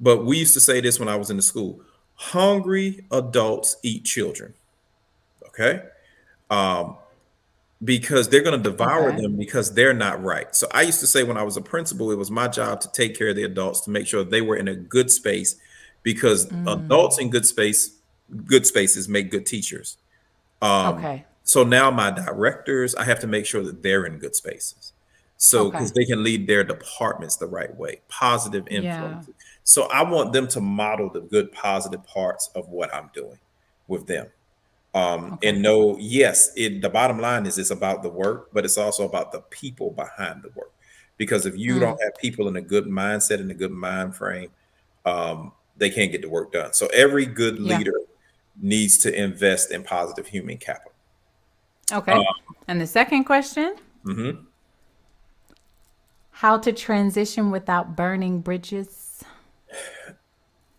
but we used to say this when I was in the school: hungry adults eat children. Okay. Um, because they're going to devour okay. them because they're not right. So I used to say when I was a principal, it was my job to take care of the adults to make sure they were in a good space because mm. adults in good space, good spaces make good teachers. Um, okay. So now my directors, I have to make sure that they're in good spaces. So because okay. they can lead their departments the right way, positive influence. Yeah. So I want them to model the good, positive parts of what I'm doing with them um, okay. and know yes it the bottom line is it's about the work but it's also about the people behind the work because if you mm. don't have people in a good mindset and a good mind frame um, they can't get the work done so every good leader yeah. needs to invest in positive human capital okay um, and the second question mm-hmm. how to transition without burning bridges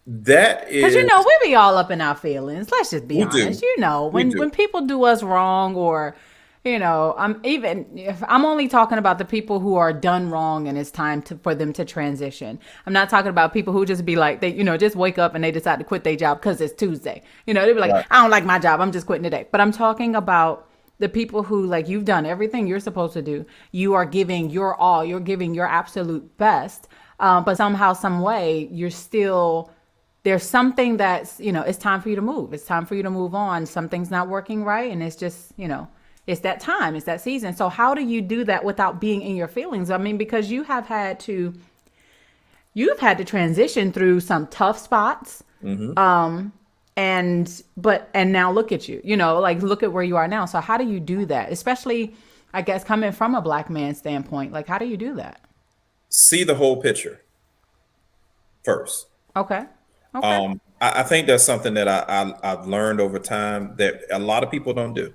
that is because you know we be all up in our feelings. Let's just be honest. Do. You know when when people do us wrong or you know i'm even if i'm only talking about the people who are done wrong and it's time to, for them to transition i'm not talking about people who just be like they you know just wake up and they decide to quit their job because it's tuesday you know they be like right. i don't like my job i'm just quitting today but i'm talking about the people who like you've done everything you're supposed to do you are giving your all you're giving your absolute best um, but somehow some way you're still there's something that's you know it's time for you to move. It's time for you to move on. Something's not working right and it's just you know it's that time it's that season. So how do you do that without being in your feelings? I mean because you have had to you've had to transition through some tough spots mm-hmm. um and but and now look at you you know like look at where you are now. So how do you do that? Especially i guess coming from a black man standpoint like how do you do that? See the whole picture first. Okay Okay. Um, I, I, think that's something that I, I have learned over time that a lot of people don't do.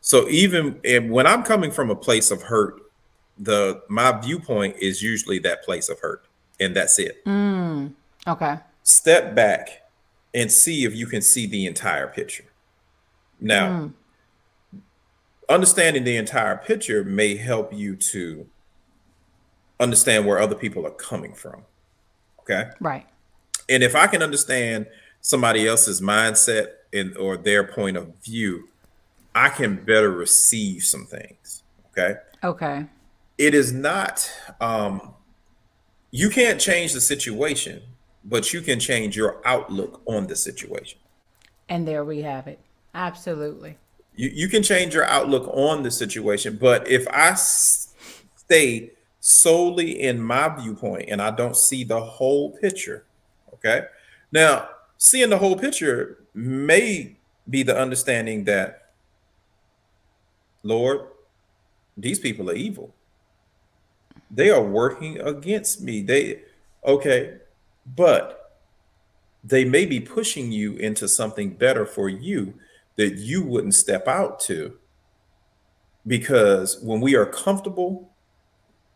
So even when I'm coming from a place of hurt, the my viewpoint is usually that place of hurt, and that's it. Mm, okay. Step back and see if you can see the entire picture. Now, mm. understanding the entire picture may help you to understand where other people are coming from. Okay. Right. And if I can understand somebody else's mindset and or their point of view, I can better receive some things. Okay. Okay. It is not um you can't change the situation, but you can change your outlook on the situation. And there we have it. Absolutely. You, you can change your outlook on the situation, but if I stay solely in my viewpoint and I don't see the whole picture, okay? Now, seeing the whole picture may be the understanding that, Lord, these people are evil. They are working against me. They, okay, but they may be pushing you into something better for you that you wouldn't step out to. Because when we are comfortable,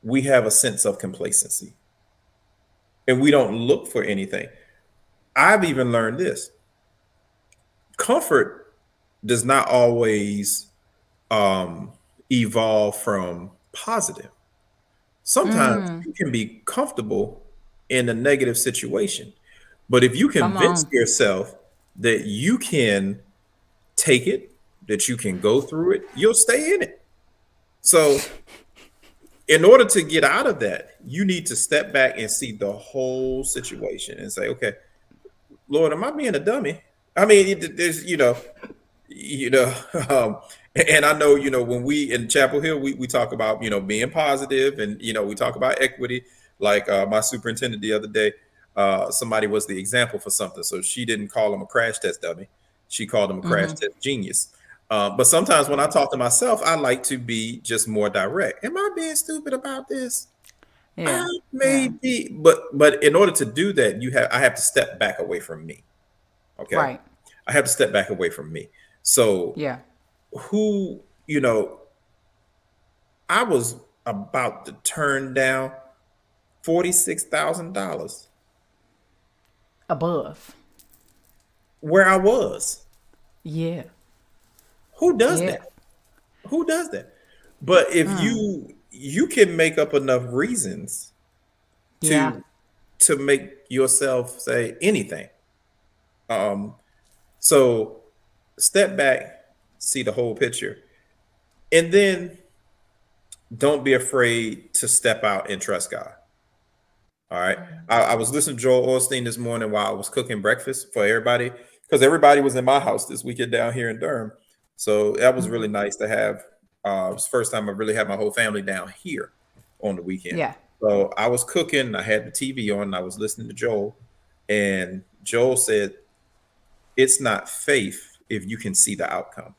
we have a sense of complacency and we don't look for anything. I've even learned this comfort does not always um, evolve from positive. Sometimes you can be comfortable in a negative situation, but if you convince yourself that you can take it, that you can go through it, you'll stay in it. So, in order to get out of that, you need to step back and see the whole situation and say, okay, Lord, am I being a dummy? I mean, there's, you know, you know, um, and I know, you know, when we in Chapel Hill, we, we talk about, you know, being positive and, you know, we talk about equity. Like uh, my superintendent the other day, uh, somebody was the example for something. So she didn't call him a crash test dummy. She called him a crash test genius. Uh, but sometimes when I talk to myself, I like to be just more direct. Am I being stupid about this? Yeah. Uh, maybe, but but in order to do that, you have I have to step back away from me. Okay, Right. I have to step back away from me. So Yeah. who you know, I was about to turn down forty six thousand dollars Above. where I was. Yeah. Who does Yeah. that? Who does that? But if Hmm. you you can make up enough reasons to Yeah. to make yourself say anything. Um, so step back, see the whole picture, and then don't be afraid to step out and trust God. All right. I, I was listening to Joel Osteen this morning while I was cooking breakfast for everybody because everybody was in my house this weekend down here in Durham. So that was really nice to have. Uh, it was the first time I really had my whole family down here on the weekend. Yeah. So I was cooking, I had the TV on, and I was listening to Joel, and Joel said, It's not faith if you can see the outcome.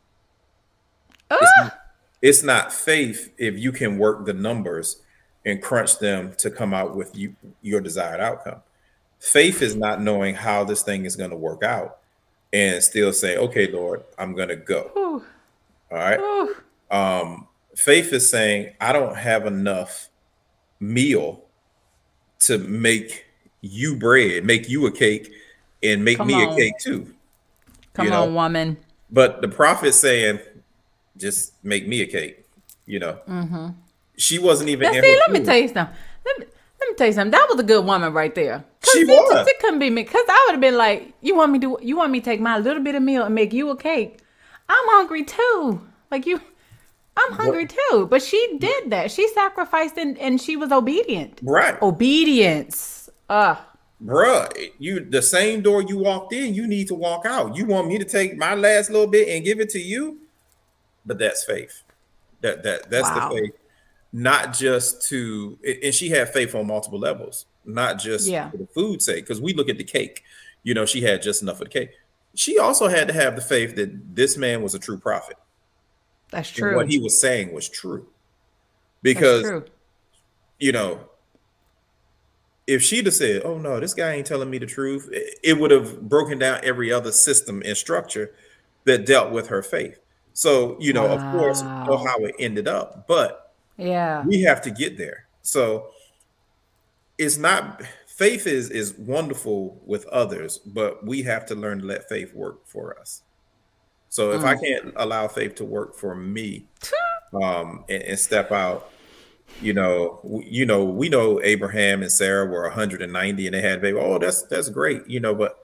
It's, not, it's not faith if you can work the numbers and crunch them to come out with you your desired outcome. Faith is not knowing how this thing is going to work out and still say, Okay, Lord, I'm going to go. Whew. All right. Whew. Um, faith is saying, I don't have enough meal to make you bread, make you a cake, and make Come me a cake too. Come You know, on, woman. But the prophet saying, just make me a cake, you know. Mm-hmm. She wasn't even Now, in see, let me tell you something. Let me, let me tell you something. That was a good woman right there. She it, was. It couldn't be me. Cause I would have been like, you want me to? You want me to take my little bit of meal and make you a cake? I'm hungry too. Like you, I'm hungry too. But she did that. She sacrificed and, and she was obedient. Right. Obedience. Uh Bruh, you the same door you walked in, you need to walk out. You want me to take my last little bit and give it to you? But that's faith. That that that's Wow. the faith. Not just to and she had faith on multiple levels, not just Yeah. for the food sake. Because we look at the cake, you know, she had just enough of the cake. She also had to have the faith that this man was a true prophet. That's and true. What he was saying was true. Because true. you know, if she'd have said, "Oh no, this guy ain't telling me the truth," it- would have broken down every other system and structure that dealt with her faith. So, you know, of course, know how it ended up, but Yeah. we have to get there. So, it's not faith is is wonderful with others, but we have to learn to let faith work for us. So, if I can't allow faith to work for me, um, and, and step out, you know, w- you know, we know Abraham and Sarah were 190 and they had baby. Oh, that's that's great, you know, but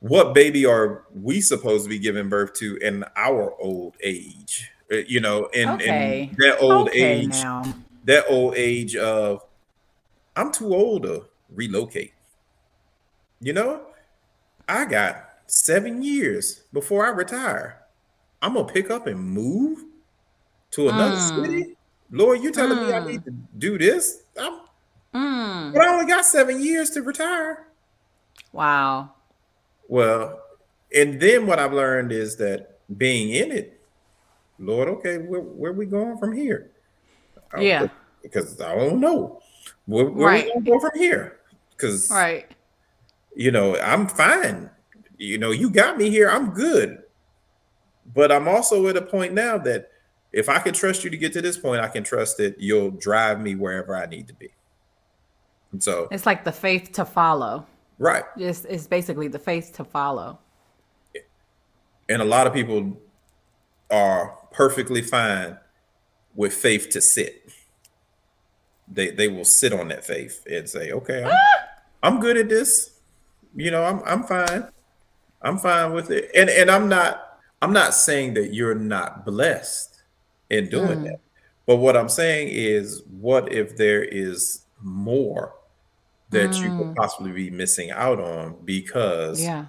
what baby are we supposed to be giving birth to in our old age? Uh, you know, in, Okay. in that old Okay, age, now. that old age of I'm too old to relocate. You know, I got seven years before I retire. I'm gonna pick up and move to another Mm. city. Lord, you telling me I need to do this? I'm, Mm. but I only got seven years to retire. Wow. Well, and then what I've learned is that being in it, Lord, okay, where where we going from here? Yeah. because I don't know where, where Right. we gonna go from here. Because Right. you know I'm fine. You know you got me here. I'm good. But I'm also at a point now that if I can trust you to get to this point, I can trust that you'll drive me wherever I need to be. And so, It's like the faith to follow. right. It's, it's basically the faith to follow. And a lot of people are perfectly fine with faith to sit. They they will sit on that faith and say, "Okay, I'm, ah! I'm good at this. You know, I'm I'm fine. I'm fine with it." And and I'm not I'm not saying that you're not blessed in doing hmm. that. But what I'm saying is, what if there is more that you could hmm. possibly be missing out on because Yeah.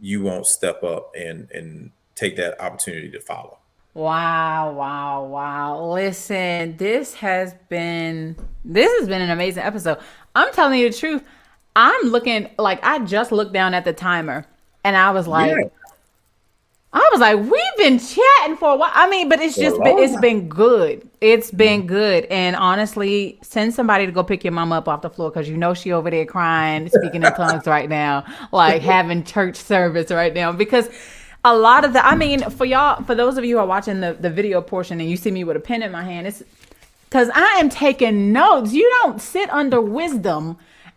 you won't step up and and take that opportunity to follow. Wow, wow, wow. Listen, this has been this has been an amazing episode. I'm telling you the truth. I'm looking like I just looked down at the timer and I was like Yeah. I was like, we've been chatting for a while. I mean, but it's just been it's been good. It's been good. And honestly, send somebody to go pick your mom up off the floor because you know she over there crying, speaking in tongues right now, like having church service right now. Because a lot of the I mean, for y'all, for those of you who are watching the, the video portion and you see me with a pen in my hand, it's because I am taking notes. You don't sit under wisdom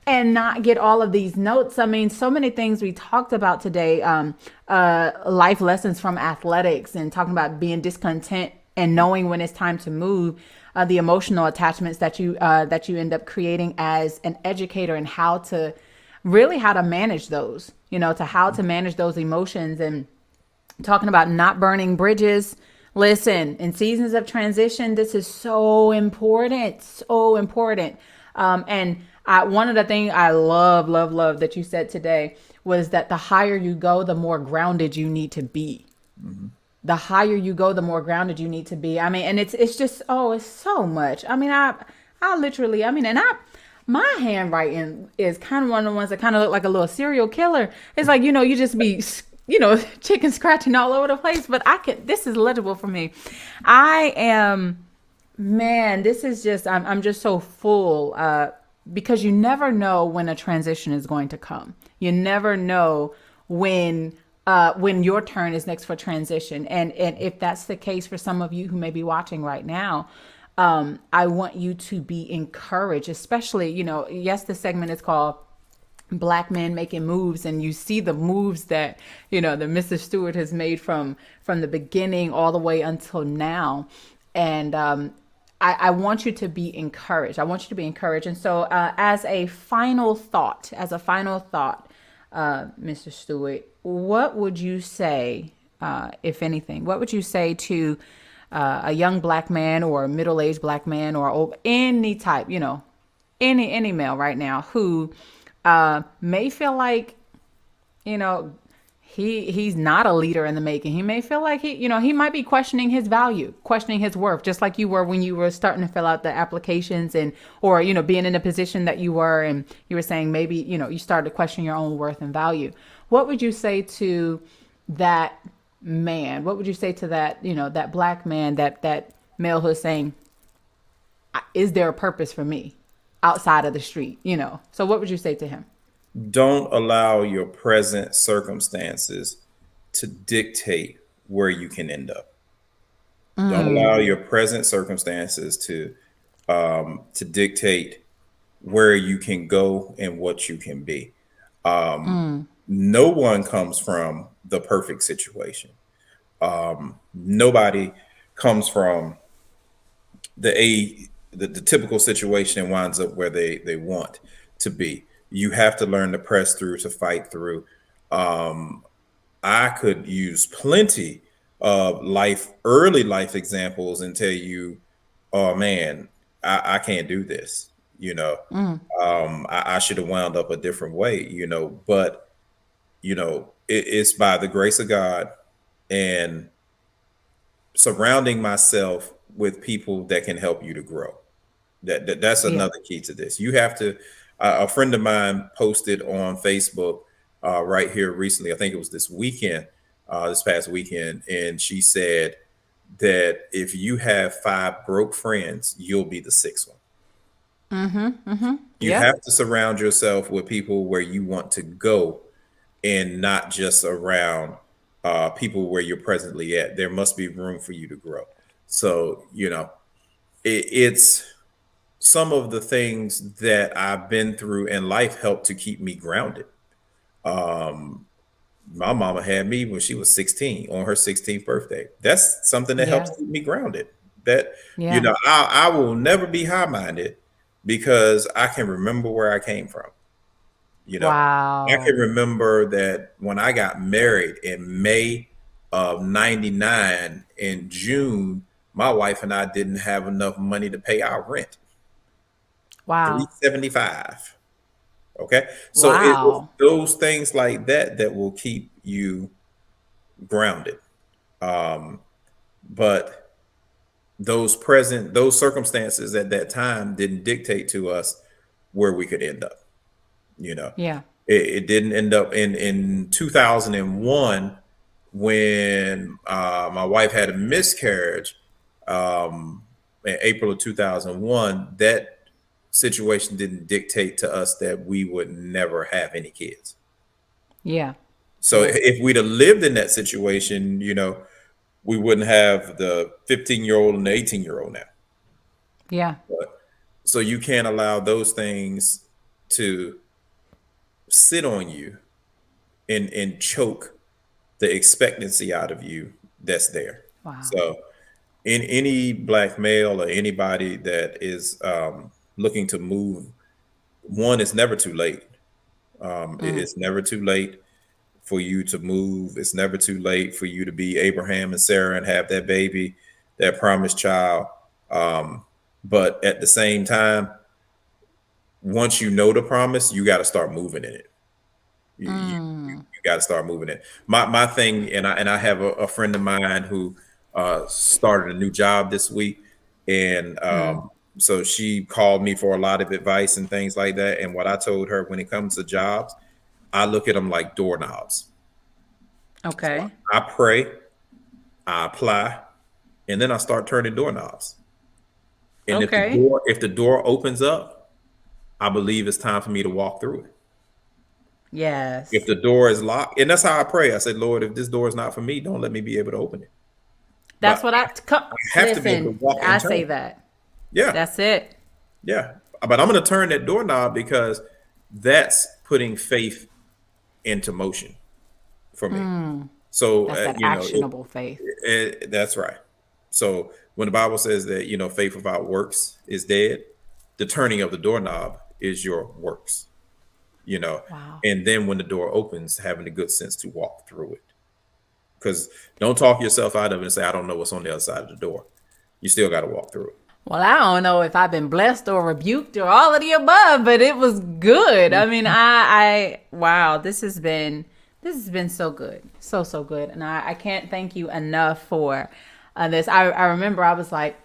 and not get all of these notes. I mean, so many things we talked about today. Um, uh, life lessons from athletics and talking about being discontent and knowing when it's time to move. Uh, the emotional attachments that you uh, that you end up creating as an educator and how to really how to manage those. You know, to how to manage those emotions and talking about not burning bridges. Listen, in seasons of transition, this is so important, so important. Um, and I, one of the things I love, love, love that you said today was that the higher you go, the more grounded you need to be. The higher you go, the more grounded you need to be. I mean, and it's it's just oh, it's so much. I mean, I I literally, I mean, and I my handwriting is kind of one of the ones that kind of look like a little serial killer. It's like you know, you just be you know, chicken scratching all over the place. But I can. This is legible for me. I am, man. This is just. I'm. I'm just so full. Uh, because you never know when a transition is going to come. You never know when. Uh, when your turn is next for transition, and and if that's the case for some of you who may be watching right now, um, I want you to be encouraged, especially you know, yes, the segment is called black men making moves and you see the moves that you know that mr stewart has made from from the beginning all the way until now and um I, I want you to be encouraged. I want you to be encouraged. And so, uh, as a final thought, as a final thought, uh, Mr. Stewart, what would you say, uh, if anything, what would you say to uh, a young black man or a middle-aged black man or o- any type, you know, any any male right now who uh, may feel like, you know, he he's not a leader in the making. He may feel like he, you know, he might be questioning his value, questioning his worth, just like you were when you were starting to fill out the applications and or you know being in the position that you were and you were saying maybe you know you started to question your own worth and value. What would you say to that man? What would you say to that you know that black man that that male who's saying, is there a purpose for me outside of the street? You know, so what would you say to him? Don't allow your present circumstances to dictate where you can end up. Don't allow your present circumstances to um, to dictate where you can go and what you can be. Um, No one comes from the perfect situation. Um, nobody comes from the a the, the typical situation and winds up where they they want to be. You have to learn to press through to fight through. Um, I could use plenty of life, early life examples and tell you, oh man, I, I can't do this. You know, mm. um, I, I should have wound up a different way, you know, but you know, it, it's by the grace of God and surrounding myself with people that can help you to grow. That, that that's another yeah. key to this. You have to. Uh, a friend of mine posted on Facebook uh, right here recently. I think it was this weekend, uh, this past weekend, and she said that if you have five broke friends, you'll be the sixth one. Mm-hmm, mm-hmm. You yep. have to surround yourself with people where you want to go, and not just around uh, people where you're presently at. There must be room for you to grow. So you know, it, it's some of the things that I've been through in life helped to keep me grounded. Um, my mama had me when she was 16 on her 16th birthday. That's something that yeah. helps keep me grounded. That yeah. you know, I, I will never be high minded because I can remember where I came from. You know, wow. I can remember that when I got married in May of 99 in June, my wife and I didn't have enough money to pay our rent. Wow. 375. Okay. So wow. it, those things like that that will keep you grounded. Um, but those present, those circumstances at that time didn't dictate to us where we could end up. You know, yeah. It, it didn't end up in in 2001 when uh, my wife had a miscarriage um, in April of 2001. That situation didn't dictate to us that we would never have any kids. Yeah. So if we'd have lived in that situation, you know, we wouldn't have the 15 year old and the 18 year old now. Yeah. But, so you can't allow those things to sit on you and and choke the expectancy out of you that's there. Wow. So in any black male or anybody that is um, looking to move, one, it's never too late. Um, mm. It's never too late for you to move. It's never too late for you to be Abraham and Sarah and have that baby, that promised child. Um, but at the same time, once you know the promise, you got to start moving in it. You, mm. you, you got to start moving it. My my thing, and I and I have a, a friend of mine who uh, started a new job this week, and um, mm so she called me for a lot of advice and things like that. And what I told her when it comes to jobs, I look at them like doorknobs. Okay. So I pray, I apply, and then I start turning doorknobs. And okay. if the door if the door opens up, I believe it's time for me to walk through it. Yes. If the door is locked, and that's how I pray. I said, Lord, if this door is not for me, don't let me be able to open it. That's but what I, come, I have listen, to be able to walk. I say that. Yeah. That's it. Yeah. But I'm going to turn that doorknob because that's putting faith into motion for me. Mm, so that's uh, that uh, you actionable know, it, faith. It, it, that's right. So when the Bible says that you know faith without works is dead, the turning of the doorknob is your works. You know, wow. and then when the door opens, having the good sense to walk through it. Because don't talk yourself out of it and say, "I don't know what's on the other side of the door." You still got to walk through it. Well, I don't know if I've been blessed or rebuked or all of the above, but it was good. I mean, I, I, wow, this has been, this has been so good, so so good, and I, I can't thank you enough for uh, this. I, I remember I was like,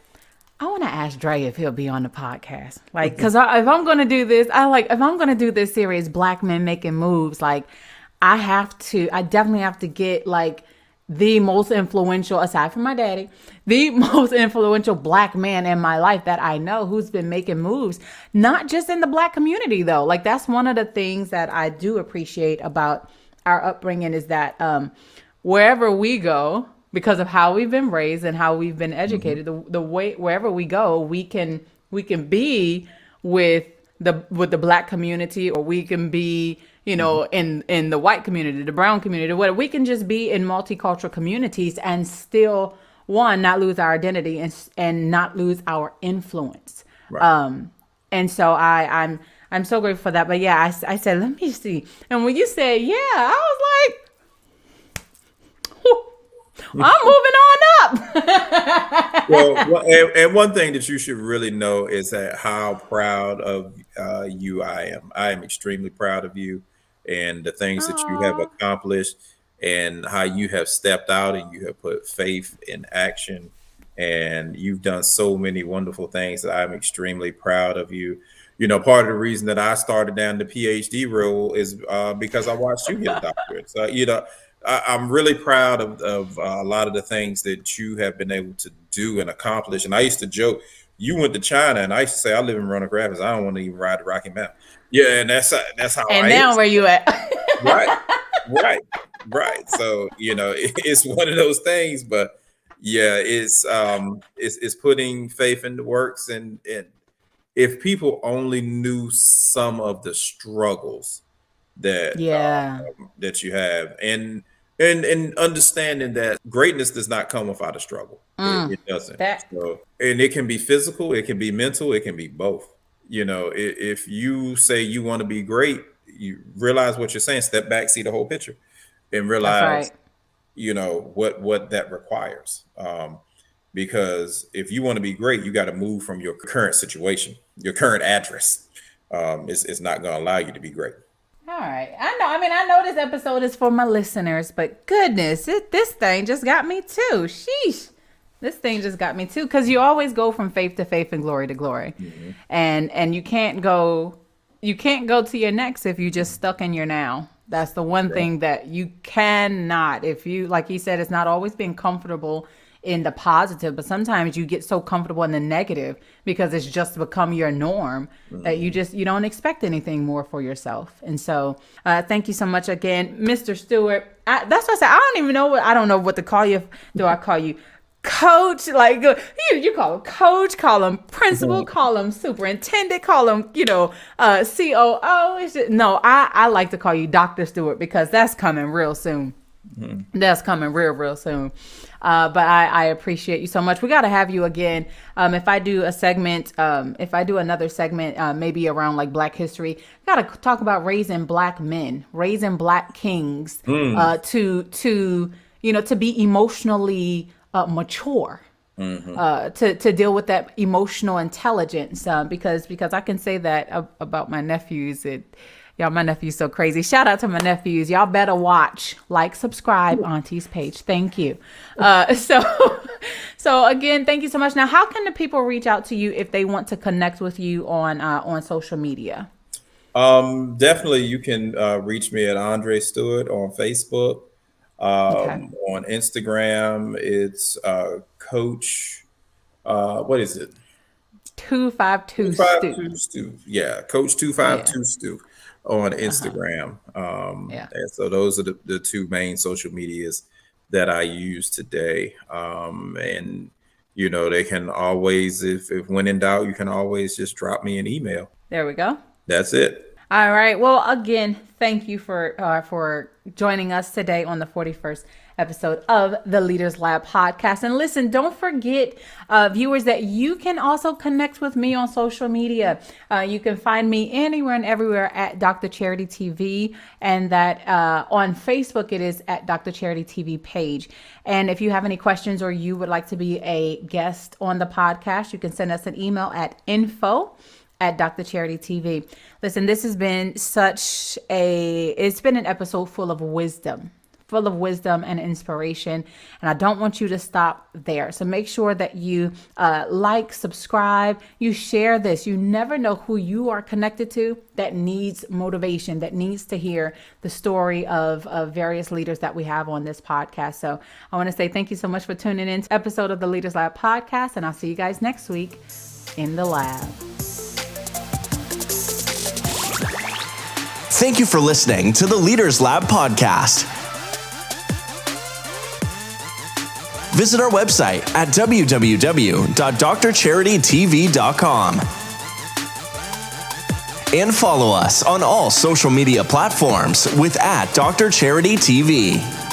I want to ask Dre if he'll be on the podcast, like, because if I'm going to do this, I like if I'm going to do this series, Black Men Making Moves, like, I have to, I definitely have to get like the most influential, aside from my daddy, the most influential black man in my life that I know who's been making moves, not just in the black community though. Like that's one of the things that I do appreciate about our upbringing is that um, wherever we go, because of how we've been raised and how we've been educated, mm-hmm. the, the way wherever we go, we can we can be with the with the black community or we can be you know, mm-hmm. in in the white community, the brown community, whatever. We can just be in multicultural communities and still one not lose our identity and and not lose our influence. Right. Um, and so I I'm I'm so grateful for that. But yeah, I, I said, let me see. And when you said, yeah, I was like, I'm moving on up. well, and, and, one thing that you should really know is that how proud of uh, you I am. I am extremely proud of you and the things Aww. that you have accomplished and how you have stepped out and you have put faith in action and you've done so many wonderful things that I'm extremely proud of you. You know, part of the reason that I started down the PhD role is uh, because I watched you get a doctorate. So, you know, I, am really proud of, of uh, a lot of the things that you have been able to do and accomplish. And I used to joke, you went to China, and I used to say, I live in Roanoke Rapids. I don't want to even ride the Rocky Mountain. Yeah, and that's that's how. And I now, where you at? right, right, right. So you know, it, it's one of those things, but yeah, it's um, it's, it's putting faith in the works, and and if people only knew some of the struggles that yeah um, that you have, and and and understanding that greatness does not come without a struggle. Mm, it, it, doesn't. That- so, and it can be physical, it can be mental, it can be both. You know, if, if you say you want to be great, you realize what you're saying. Step back, see the whole picture, and realize, right. you know, what what that requires. Um, because if you want to be great, you got to move from your current situation, your current address. Um, is is not going to allow you to be great. All right. I know. I mean, I know this episode is for my listeners, but goodness, it, this thing just got me too. Sheesh. This thing just got me too cuz you always go from faith to faith and glory to glory. Mm-hmm. And and you can't go you can't go to your next if you just stuck in your now. That's the one yeah. thing that you cannot if you like he said it's not always being comfortable in the positive, but sometimes you get so comfortable in the negative because it's just become your norm mm-hmm. that you just you don't expect anything more for yourself. And so, uh, thank you so much again, Mr. Stewart. I, that's what I said. I don't even know what I don't know what to call you. Do I call you? Coach like you, you call him coach call him principal mm-hmm. call him superintendent call him you know uh coo just, no i i like to call you dr stewart because that's coming real soon mm-hmm. that's coming real real soon uh, but I, I appreciate you so much. We got to have you again. Um, if I do a segment, um, if I do another segment, uh, maybe around like Black History, got to talk about raising Black men, raising Black kings, mm. uh, to to you know to be emotionally uh, mature. Mm-hmm. Uh, to to deal with that emotional intelligence, uh, because because I can say that about my nephews. It, y'all, my nephew's so crazy. Shout out to my nephews. Y'all better watch, like, subscribe, Auntie's page. Thank you. Uh, so so again, thank you so much. Now, how can the people reach out to you if they want to connect with you on uh, on social media? Um, definitely, you can uh, reach me at Andre Stewart on Facebook. Um, okay. On Instagram, it's uh, Coach. Uh, what is it? Two five two Stu. Yeah, Coach two five two Stu on uh-huh. Instagram. Uh-huh. Um, yeah. And so those are the, the two main social medias that I use today. Um, and you know, they can always, if if when in doubt, you can always just drop me an email. There we go. That's it. All right. Well, again, thank you for uh, for joining us today on the 41st episode of the Leaders Lab podcast. And listen, don't forget, uh, viewers, that you can also connect with me on social media. Uh, you can find me anywhere and everywhere at Dr. Charity TV, and that uh, on Facebook it is at Dr. Charity TV page. And if you have any questions or you would like to be a guest on the podcast, you can send us an email at info at Dr. Charity TV. Listen, this has been such a it's been an episode full of wisdom, full of wisdom and inspiration, and I don't want you to stop there. So make sure that you uh, like, subscribe, you share this. You never know who you are connected to that needs motivation, that needs to hear the story of, of various leaders that we have on this podcast. So I want to say thank you so much for tuning in to episode of the Leaders Lab podcast, and I'll see you guys next week in the lab. Thank you for listening to the Leaders Lab podcast. Visit our website at www.drcharitytv.com and follow us on all social media platforms with at Dr. Charity TV.